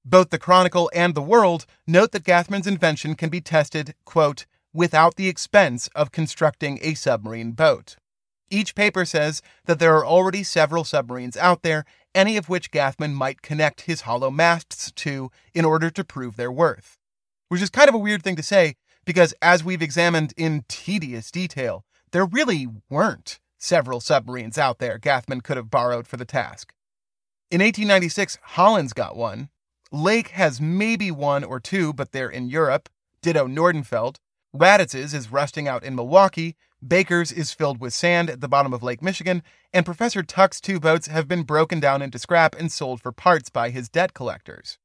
Both the Chronicle and the World note that Gathman's invention can be tested, quote, without the expense of constructing a submarine boat. Each paper says that there are already several submarines out there, any of which Gathman might connect his hollow masts to in order to prove their worth. Which is kind of a weird thing to say, because as we've examined in tedious detail, there really weren't several submarines out there Gathman could have borrowed for the task. In 1896, Holland's got one, Lake has maybe one or two, but they're in Europe. Ditto Nordenfeldt. Raddatz's is rusting out in Milwaukee. Baker's is filled with sand at the bottom of Lake Michigan. And Professor Tuck's two boats have been broken down into scrap and sold for parts by his debt collectors.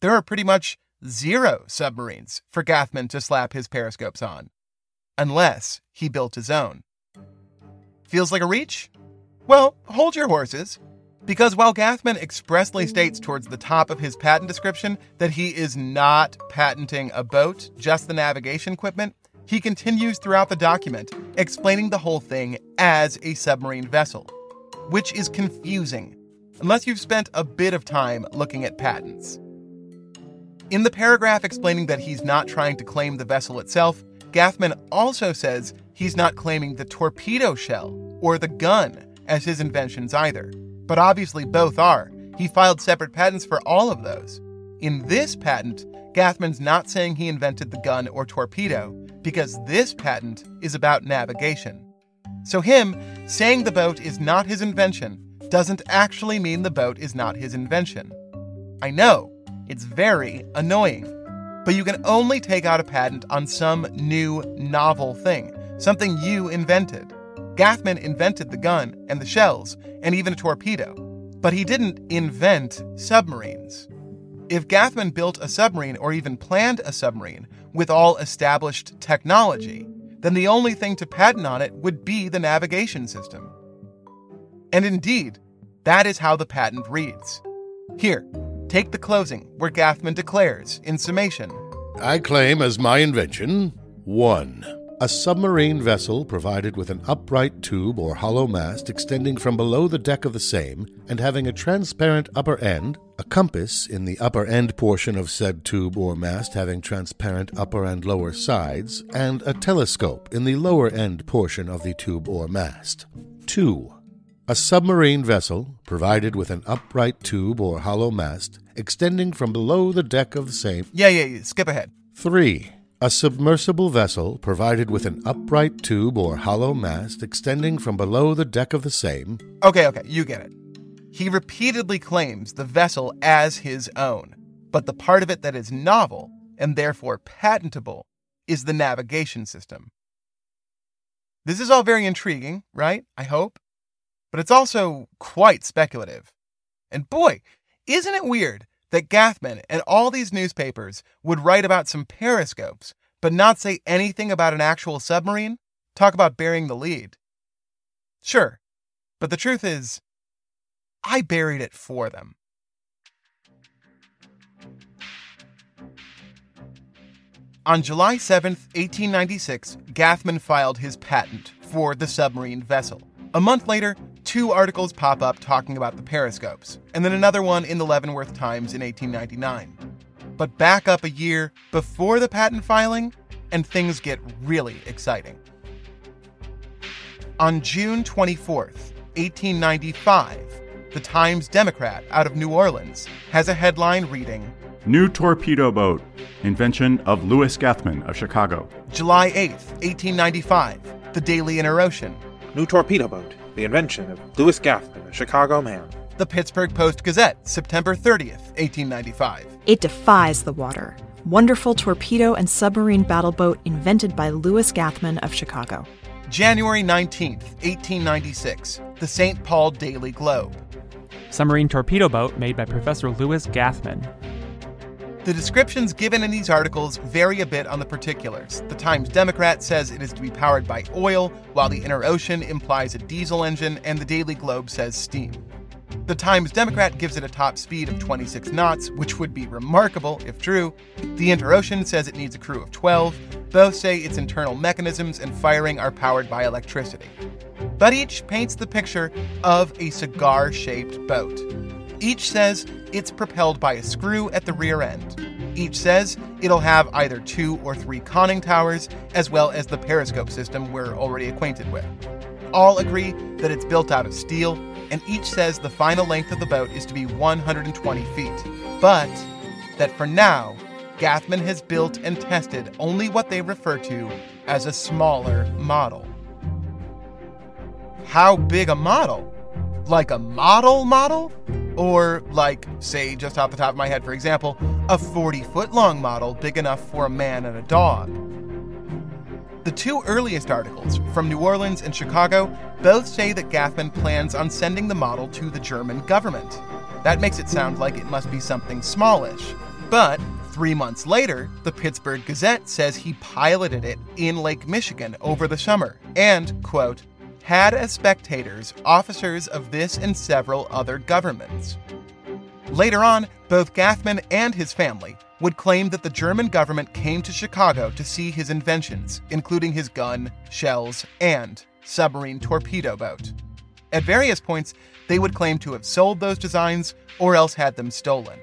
There are pretty much zero submarines for Gathman to slap his periscopes on. Unless he built his own. Feels like a reach? Well, hold your horses. Because while Gathman expressly states towards the top of his patent description that he is not patenting a boat, just the navigation equipment, he continues throughout the document explaining the whole thing as a submarine vessel, which is confusing unless you've spent a bit of time looking at patents. In the paragraph explaining that he's not trying to claim the vessel itself, Gathman also says he's not claiming the torpedo shell or the gun as his inventions either but obviously both are. He filed separate patents for all of those. In this patent, Gathman's not saying he invented the gun or torpedo, because this patent is about navigation. So, him saying the boat is not his invention doesn't actually mean the boat is not his invention. I know, it's very annoying. But you can only take out a patent on some new, novel thing, something you invented. Gathman invented the gun and the shells and even a torpedo, but he didn't invent submarines. If Gathman built a submarine or even planned a submarine with all established technology, then the only thing to patent on it would be the navigation system. And indeed, that is how the patent reads. Here, take the closing where Gathman declares, in summation I claim as my invention 1 a submarine vessel provided with an upright tube or hollow mast extending from below the deck of the same and having a transparent upper end, a compass in the upper end portion of said tube or mast having transparent upper and lower sides, and a telescope in the lower end portion of the tube or mast. 2. A submarine vessel provided with an upright tube or hollow mast extending from below the deck of the same. Yeah, yeah, yeah. skip ahead. 3 a submersible vessel provided with an upright tube or hollow mast extending from below the deck of the same. Okay, okay, you get it. He repeatedly claims the vessel as his own, but the part of it that is novel and therefore patentable is the navigation system. This is all very intriguing, right? I hope. But it's also quite speculative. And boy, isn't it weird that Gathman and all these newspapers would write about some periscopes, but not say anything about an actual submarine? Talk about burying the lead. Sure, but the truth is, I buried it for them. On July 7, 1896, Gathman filed his patent for the submarine vessel. A month later, two articles pop up talking about the periscopes, and then another one in the Leavenworth Times in 1899. But back up a year before the patent filing, and things get really exciting. On June 24th, 1895, the Times Democrat out of New Orleans has a headline reading New Torpedo Boat, invention of Louis Gathman of Chicago. July 8th, 1895, the Daily Inter Ocean. New torpedo boat, the invention of Louis Gathman, a Chicago man. The Pittsburgh Post Gazette, September 30th, 1895. It defies the water. Wonderful torpedo and submarine battle boat invented by Louis Gathman of Chicago. January 19th, 1896. The St. Paul Daily Globe. Submarine torpedo boat made by Professor Louis Gathman. The descriptions given in these articles vary a bit on the particulars. The Times Democrat says it is to be powered by oil, while the Inter Ocean implies a diesel engine, and the Daily Globe says steam. The Times Democrat gives it a top speed of 26 knots, which would be remarkable if true. The Inter Ocean says it needs a crew of 12. Both say its internal mechanisms and firing are powered by electricity. But each paints the picture of a cigar shaped boat. Each says it's propelled by a screw at the rear end. Each says it'll have either two or three conning towers, as well as the periscope system we're already acquainted with. All agree that it's built out of steel, and each says the final length of the boat is to be 120 feet. But that for now, Gathman has built and tested only what they refer to as a smaller model. How big a model? Like a model model? Or, like, say, just off the top of my head, for example, a 40 foot long model big enough for a man and a dog. The two earliest articles, from New Orleans and Chicago, both say that Gathman plans on sending the model to the German government. That makes it sound like it must be something smallish. But three months later, the Pittsburgh Gazette says he piloted it in Lake Michigan over the summer and, quote, had as spectators officers of this and several other governments. Later on, both Gathman and his family would claim that the German government came to Chicago to see his inventions, including his gun, shells, and submarine torpedo boat. At various points, they would claim to have sold those designs or else had them stolen.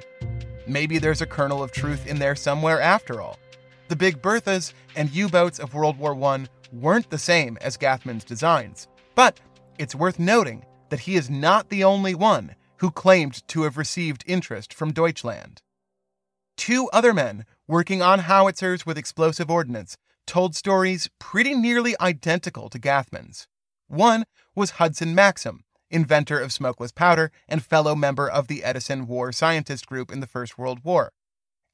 Maybe there's a kernel of truth in there somewhere after all. The Big Berthas and U boats of World War I weren't the same as Gathman's designs, but it's worth noting that he is not the only one who claimed to have received interest from Deutschland. Two other men working on howitzers with explosive ordnance told stories pretty nearly identical to Gathman's. One was Hudson Maxim, inventor of smokeless powder and fellow member of the Edison War Scientist Group in the First World War.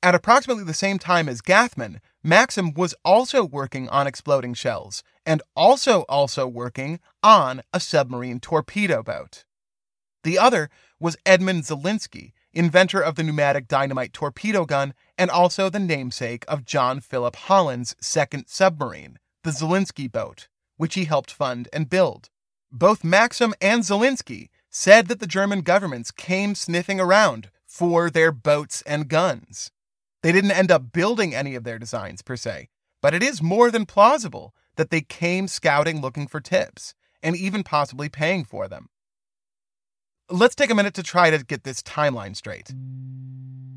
At approximately the same time as Gathman, Maxim was also working on exploding shells and also also working on a submarine torpedo boat. The other was Edmund Zalinski, inventor of the pneumatic dynamite torpedo gun and also the namesake of John Philip Holland's second submarine, the Zalinski boat, which he helped fund and build. Both Maxim and Zalinski said that the German governments came sniffing around for their boats and guns. They didn't end up building any of their designs per se, but it is more than plausible that they came scouting looking for tips, and even possibly paying for them. Let's take a minute to try to get this timeline straight.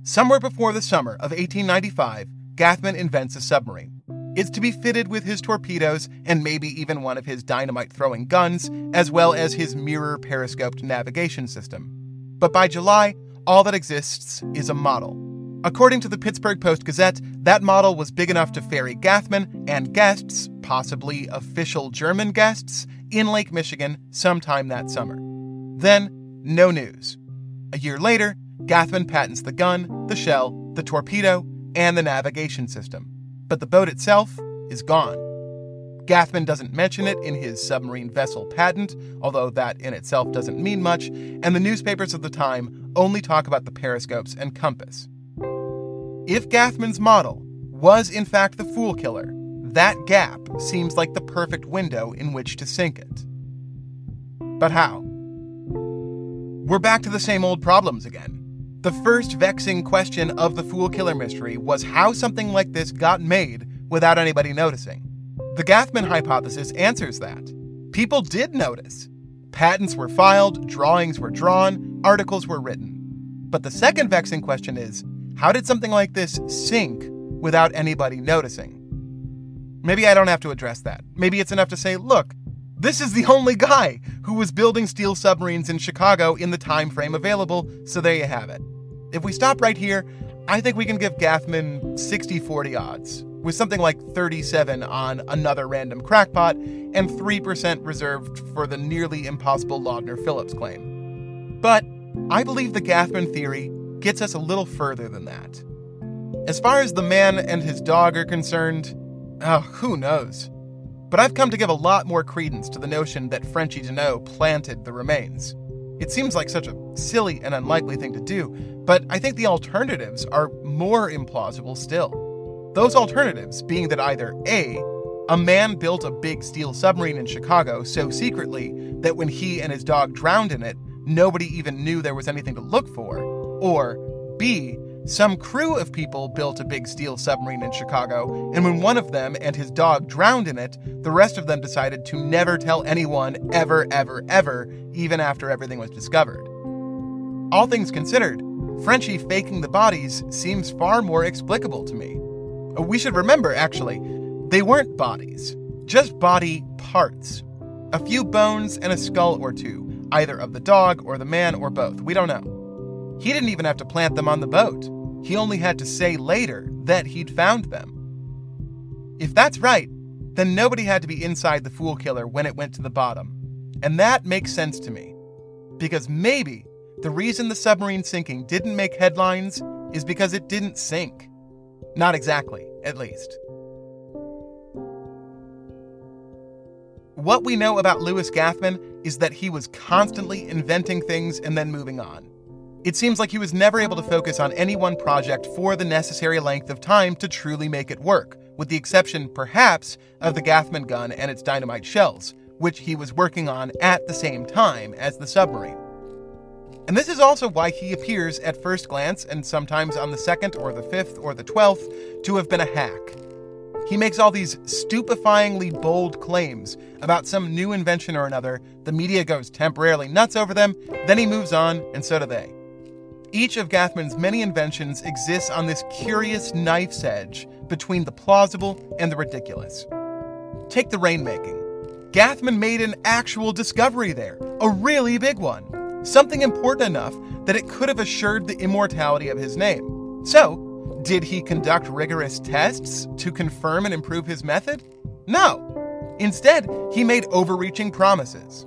Somewhere before the summer of 1895, Gathman invents a submarine. It's to be fitted with his torpedoes and maybe even one of his dynamite throwing guns, as well as his mirror periscoped navigation system. But by July, all that exists is a model. According to the Pittsburgh Post Gazette, that model was big enough to ferry Gathman and guests, possibly official German guests, in Lake Michigan sometime that summer. Then, no news. A year later, Gathman patents the gun, the shell, the torpedo, and the navigation system. But the boat itself is gone. Gathman doesn't mention it in his submarine vessel patent, although that in itself doesn't mean much, and the newspapers of the time only talk about the periscopes and compass. If Gathman's model was in fact the Fool Killer, that gap seems like the perfect window in which to sink it. But how? We're back to the same old problems again. The first vexing question of the Fool Killer mystery was how something like this got made without anybody noticing. The Gathman hypothesis answers that. People did notice. Patents were filed, drawings were drawn, articles were written. But the second vexing question is how did something like this sink without anybody noticing? Maybe I don't have to address that. Maybe it's enough to say, look, this is the only guy who was building steel submarines in Chicago in the time frame available, so there you have it. If we stop right here, I think we can give Gathman 60-40 odds, with something like 37 on another random crackpot and 3% reserved for the nearly impossible Lodner Phillips claim. But I believe the Gathman theory gets us a little further than that. As far as the man and his dog are concerned, oh, who knows? But I've come to give a lot more credence to the notion that Frenchy Deneau planted the remains. It seems like such a silly and unlikely thing to do, but I think the alternatives are more implausible still. Those alternatives being that either A, a man built a big steel submarine in Chicago so secretly that when he and his dog drowned in it, nobody even knew there was anything to look for, or B, some crew of people built a big steel submarine in Chicago, and when one of them and his dog drowned in it, the rest of them decided to never tell anyone ever, ever, ever, even after everything was discovered. All things considered, Frenchie faking the bodies seems far more explicable to me. Uh, we should remember, actually, they weren't bodies, just body parts. A few bones and a skull or two, either of the dog or the man or both, we don't know. He didn't even have to plant them on the boat. He only had to say later that he'd found them. If that's right, then nobody had to be inside the Fool Killer when it went to the bottom. And that makes sense to me. Because maybe the reason the submarine sinking didn't make headlines is because it didn't sink. Not exactly, at least. What we know about Louis Gathman is that he was constantly inventing things and then moving on. It seems like he was never able to focus on any one project for the necessary length of time to truly make it work, with the exception, perhaps, of the Gathman gun and its dynamite shells, which he was working on at the same time as the submarine. And this is also why he appears at first glance, and sometimes on the second or the fifth or the twelfth, to have been a hack. He makes all these stupefyingly bold claims about some new invention or another. The media goes temporarily nuts over them, then he moves on, and so do they. Each of Gathman's many inventions exists on this curious knife's edge between the plausible and the ridiculous. Take the rainmaking. Gathman made an actual discovery there, a really big one, something important enough that it could have assured the immortality of his name. So, did he conduct rigorous tests to confirm and improve his method? No. Instead, he made overreaching promises.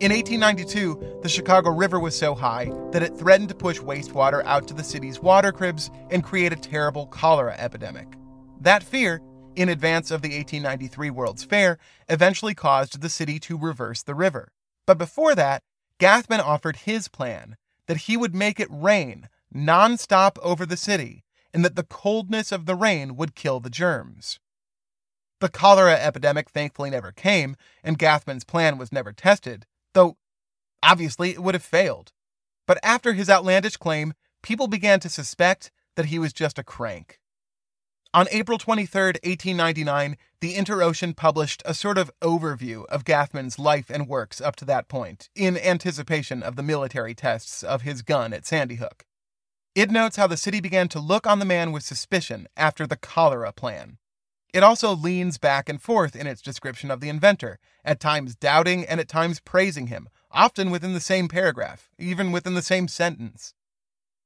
In 1892, the Chicago River was so high that it threatened to push wastewater out to the city's water cribs and create a terrible cholera epidemic. That fear, in advance of the 1893 World's Fair, eventually caused the city to reverse the river. But before that, Gathman offered his plan that he would make it rain nonstop over the city and that the coldness of the rain would kill the germs. The cholera epidemic thankfully never came, and Gathman's plan was never tested, obviously it would have failed. But after his outlandish claim, people began to suspect that he was just a crank. On April 23, 1899, the Inter-Ocean published a sort of overview of Gathman's life and works up to that point, in anticipation of the military tests of his gun at Sandy Hook. It notes how the city began to look on the man with suspicion after the cholera plan. It also leans back and forth in its description of the inventor, at times doubting and at times praising him, often within the same paragraph, even within the same sentence.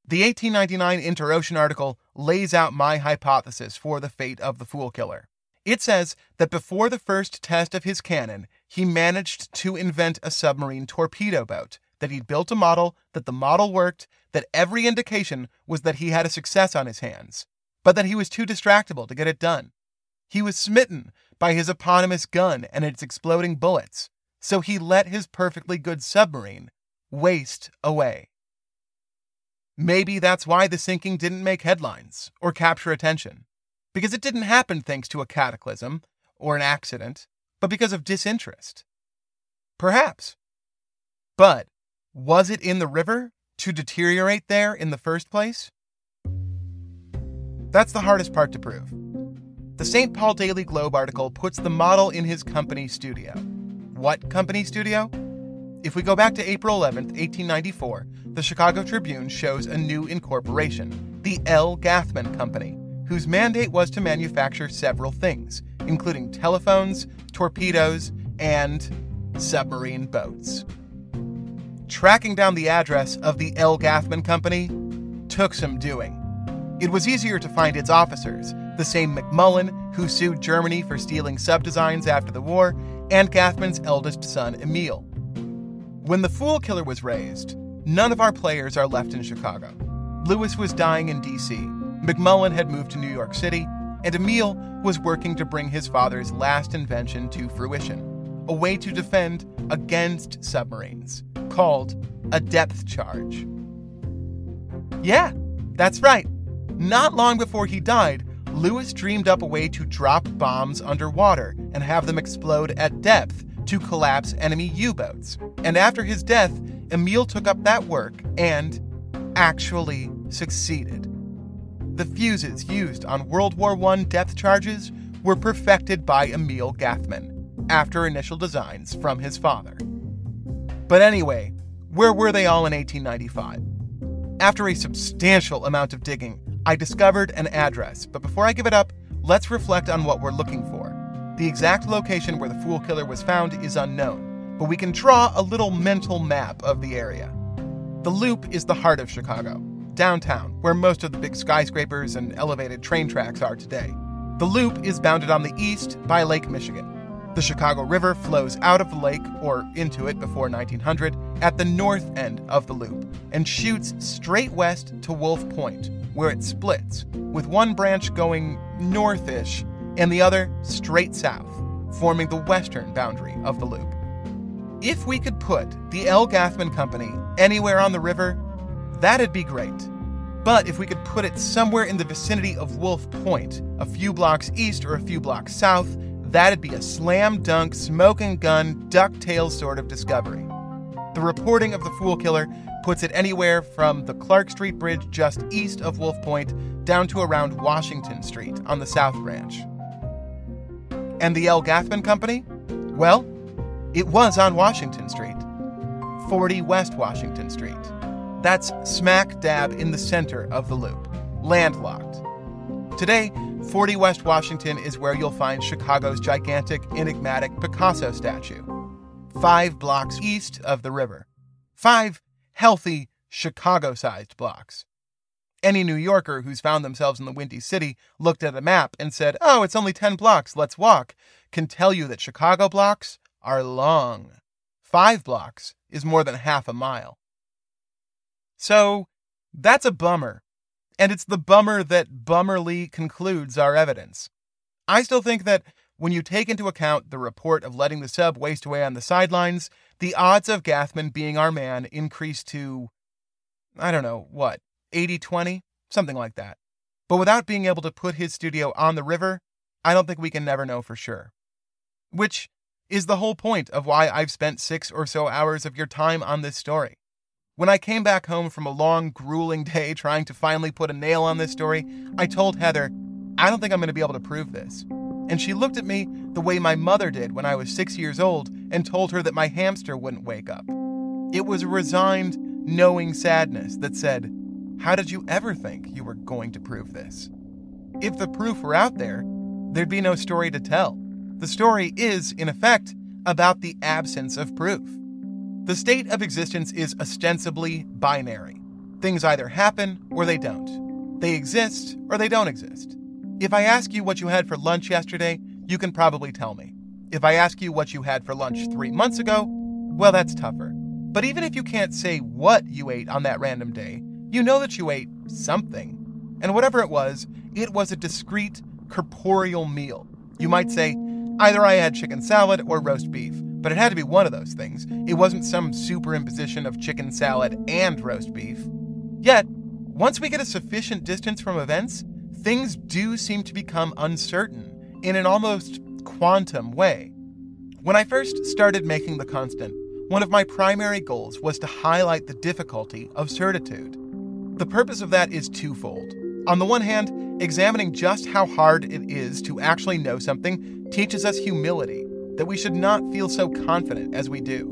The 1899 Inter-Ocean article lays out my hypothesis for the fate of the Fool Killer. It says that before the first test of his cannon, he managed to invent a submarine torpedo boat, that he'd built a model, that the model worked, that every indication was that he had a success on his hands, but that he was too distractible to get it done. He was smitten by his eponymous gun and its exploding bullets, so he let his perfectly good submarine waste away. Maybe that's why the sinking didn't make headlines or capture attention, because it didn't happen thanks to a cataclysm or an accident, but because of disinterest. Perhaps. But was it in the river to deteriorate there in the first place? That's the hardest part to prove. The St. Paul Daily Globe article puts the model in his company studio. What company studio? If we go back to April 11, 1894, the Chicago Tribune shows a new incorporation, the L. Gathman Company, whose mandate was to manufacture several things, including telephones, torpedoes, and submarine boats. Tracking down the address of the L. Gathman Company took some doing. It was easier to find its officers, the same McMullen who sued Germany for stealing sub designs after the war, and Gathman's eldest son, Emil. When the Fool Killer was raised, none of our players are left in Chicago. Louis was dying in D.C., McMullen had moved to New York City, and Emil was working to bring his father's last invention to fruition a way to defend against submarines called a depth charge. Yeah, that's right. Not long before he died, Louis dreamed up a way to drop bombs underwater and have them explode at depth to collapse enemy U boats. And after his death, Emil took up that work and actually succeeded. The fuses used on World War I depth charges were perfected by Emil Gathman after initial designs from his father. But anyway, where were they all in 1895? After a substantial amount of digging, I discovered an address, but before I give it up, let's reflect on what we're looking for. The exact location where the Fool Killer was found is unknown, but we can draw a little mental map of the area. The Loop is the heart of Chicago, downtown, where most of the big skyscrapers and elevated train tracks are today. The Loop is bounded on the east by Lake Michigan. The Chicago River flows out of the lake, or into it before 1900, at the north end of the loop and shoots straight west to Wolf Point, where it splits, with one branch going northish and the other straight south, forming the western boundary of the loop. If we could put the L. Gathman Company anywhere on the river, that'd be great. But if we could put it somewhere in the vicinity of Wolf Point, a few blocks east or a few blocks south, that'd be a slam dunk, smoking gun, ducktail sort of discovery. The reporting of the Fool Killer puts it anywhere from the Clark Street Bridge just east of Wolf Point down to around Washington Street on the South Branch. And the L. Gathman Company? Well, it was on Washington Street, 40 West Washington Street. That's smack dab in the center of the loop, landlocked. Today, 40 West Washington is where you'll find Chicago's gigantic, enigmatic Picasso statue, five blocks east of the river. Five healthy, Chicago sized blocks. Any New Yorker who's found themselves in the Windy City looked at a map and said, Oh, it's only 10 blocks, let's walk, can tell you that Chicago blocks are long. Five blocks is more than half a mile. So, that's a bummer. And it's the bummer that Bummerly concludes our evidence. I still think that when you take into account the report of letting the sub waste away on the sidelines, the odds of Gathman being our man increase to, I don't know, what, 80 20? Something like that. But without being able to put his studio on the river, I don't think we can never know for sure. Which is the whole point of why I've spent six or so hours of your time on this story. When I came back home from a long, grueling day trying to finally put a nail on this story, I told Heather, I don't think I'm going to be able to prove this. And she looked at me the way my mother did when I was six years old and told her that my hamster wouldn't wake up. It was a resigned, knowing sadness that said, How did you ever think you were going to prove this? If the proof were out there, there'd be no story to tell. The story is, in effect, about the absence of proof. The state of existence is ostensibly binary. Things either happen or they don't. They exist or they don't exist. If I ask you what you had for lunch yesterday, you can probably tell me. If I ask you what you had for lunch three months ago, well, that's tougher. But even if you can't say what you ate on that random day, you know that you ate something. And whatever it was, it was a discrete, corporeal meal. You might say, either I had chicken salad or roast beef but it had to be one of those things. It wasn't some superimposition of chicken salad and roast beef. Yet, once we get a sufficient distance from events, things do seem to become uncertain in an almost quantum way. When I first started making The Constant, one of my primary goals was to highlight the difficulty of certitude. The purpose of that is twofold. On the one hand, examining just how hard it is to actually know something teaches us humility that we should not feel so confident as we do.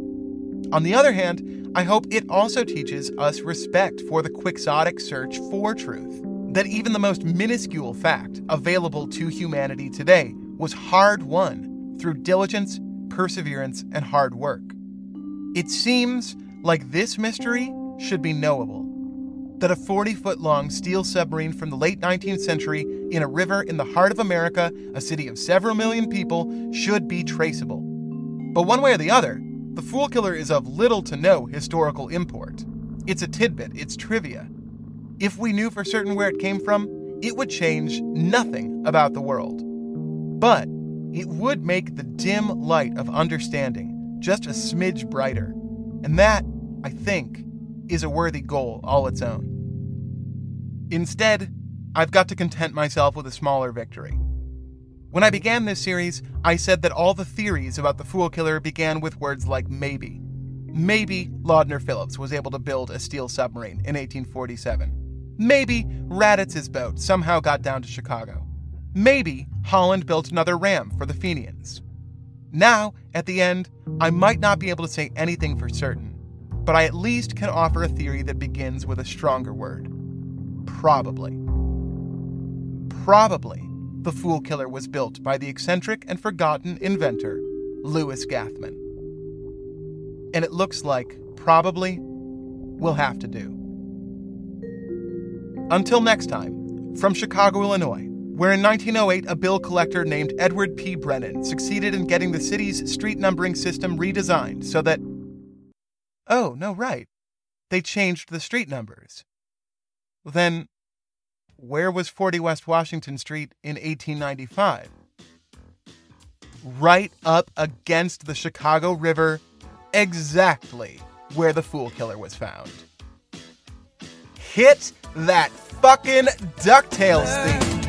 On the other hand, I hope it also teaches us respect for the quixotic search for truth, that even the most minuscule fact available to humanity today was hard won through diligence, perseverance, and hard work. It seems like this mystery should be knowable that a 40 foot long steel submarine from the late 19th century in a river in the heart of America, a city of several million people, should be traceable. But one way or the other, the Fool Killer is of little to no historical import. It's a tidbit, it's trivia. If we knew for certain where it came from, it would change nothing about the world. But it would make the dim light of understanding just a smidge brighter. And that I think, is a worthy goal all its own. Instead, I've got to content myself with a smaller victory. When I began this series, I said that all the theories about the Fool Killer began with words like maybe. Maybe Lodner Phillips was able to build a steel submarine in 1847. Maybe Raddatz's boat somehow got down to Chicago. Maybe Holland built another ram for the Fenians. Now, at the end, I might not be able to say anything for certain, but I at least can offer a theory that begins with a stronger word. Probably. Probably the Fool Killer was built by the eccentric and forgotten inventor, Louis Gathman. And it looks like, probably, we'll have to do. Until next time, from Chicago, Illinois, where in 1908 a bill collector named Edward P. Brennan succeeded in getting the city's street numbering system redesigned so that. Oh, no, right. They changed the street numbers. Then, where was 40 West Washington Street in 1895? Right up against the Chicago River, exactly where the Fool Killer was found. Hit that fucking DuckTales theme.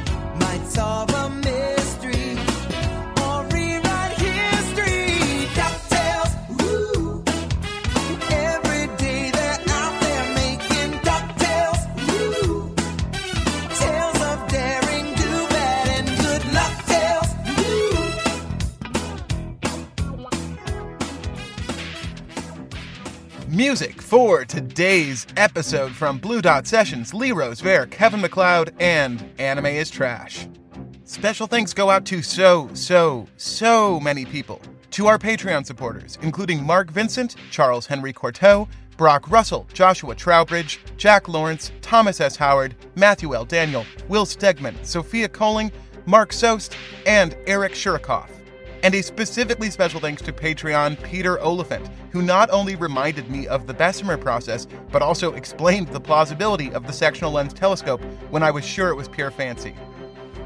Music for today's episode from Blue Dot Sessions, Lee Rosevere, Kevin MacLeod, and Anime is Trash. Special thanks go out to so, so, so many people. To our Patreon supporters, including Mark Vincent, Charles Henry Corteau, Brock Russell, Joshua Trowbridge, Jack Lawrence, Thomas S. Howard, Matthew L. Daniel, Will Stegman, Sophia Coling, Mark Sost, and Eric Shurikoff. And a specifically special thanks to Patreon Peter Oliphant, who not only reminded me of the Bessemer process, but also explained the plausibility of the sectional lens telescope when I was sure it was pure fancy.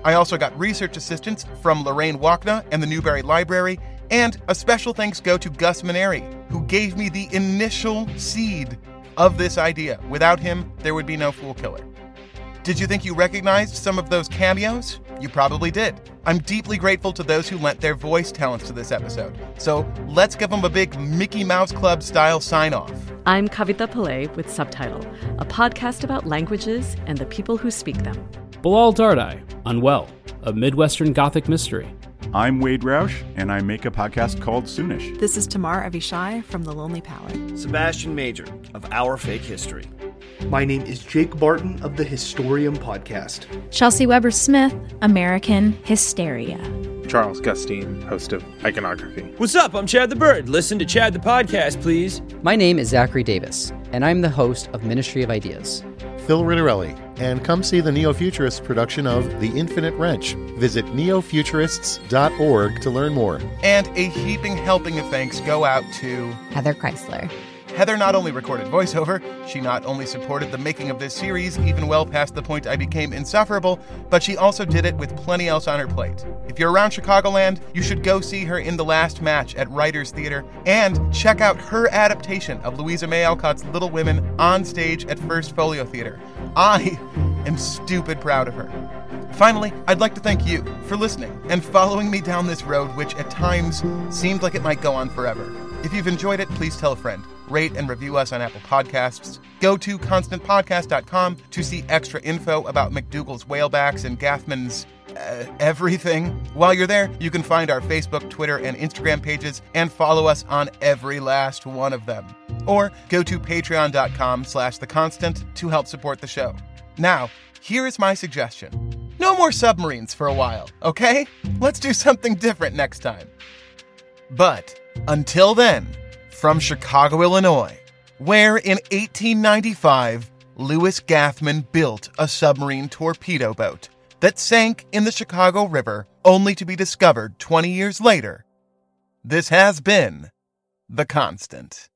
I also got research assistance from Lorraine Wachna and the Newberry Library, and a special thanks go to Gus Maneri, who gave me the initial seed of this idea. Without him, there would be no Fool Killer. Did you think you recognized some of those cameos? You probably did. I'm deeply grateful to those who lent their voice talents to this episode. So let's give them a big Mickey Mouse Club style sign off. I'm Kavita Pillai with Subtitle, a podcast about languages and the people who speak them. Bilal Dardai, Unwell, a Midwestern Gothic mystery. I'm Wade Roush, and I make a podcast called Soonish. This is Tamar Avishai from The Lonely Palette. Sebastian Major of Our Fake History. My name is Jake Barton of the Historium Podcast. Chelsea Weber Smith, American Hysteria. Charles Gustine, host of Iconography. What's up? I'm Chad the Bird. Listen to Chad the podcast, please. My name is Zachary Davis, and I'm the host of Ministry of Ideas. Phil Rinarelli, and come see the Neo Futurists production of The Infinite Wrench. Visit neofuturists.org to learn more. And a heaping helping of thanks go out to Heather Chrisler. Heather not only recorded voiceover, she not only supported the making of this series, even well past the point I became insufferable, but she also did it with plenty else on her plate. If you're around Chicagoland, you should go see her in The Last Match at Writers Theater and check out her adaptation of Louisa May Alcott's Little Women on stage at First Folio Theater. I am stupid proud of her. Finally, I'd like to thank you for listening and following me down this road, which at times seemed like it might go on forever. If you've enjoyed it, please tell a friend. Rate and review us on Apple Podcasts. Go to constantpodcast.com to see extra info about McDougal's whalebacks and Gathman's uh, everything. While you're there, you can find our Facebook, Twitter, and Instagram pages and follow us on every last one of them. Or go to patreon.com slash the constant to help support the show. Now, here is my suggestion. No more submarines for a while, okay? Let's do something different next time. But until then, from Chicago, Illinois, where in 1895 Louis Gathman built a submarine torpedo boat that sank in the Chicago River only to be discovered 20 years later, this has been The Constant.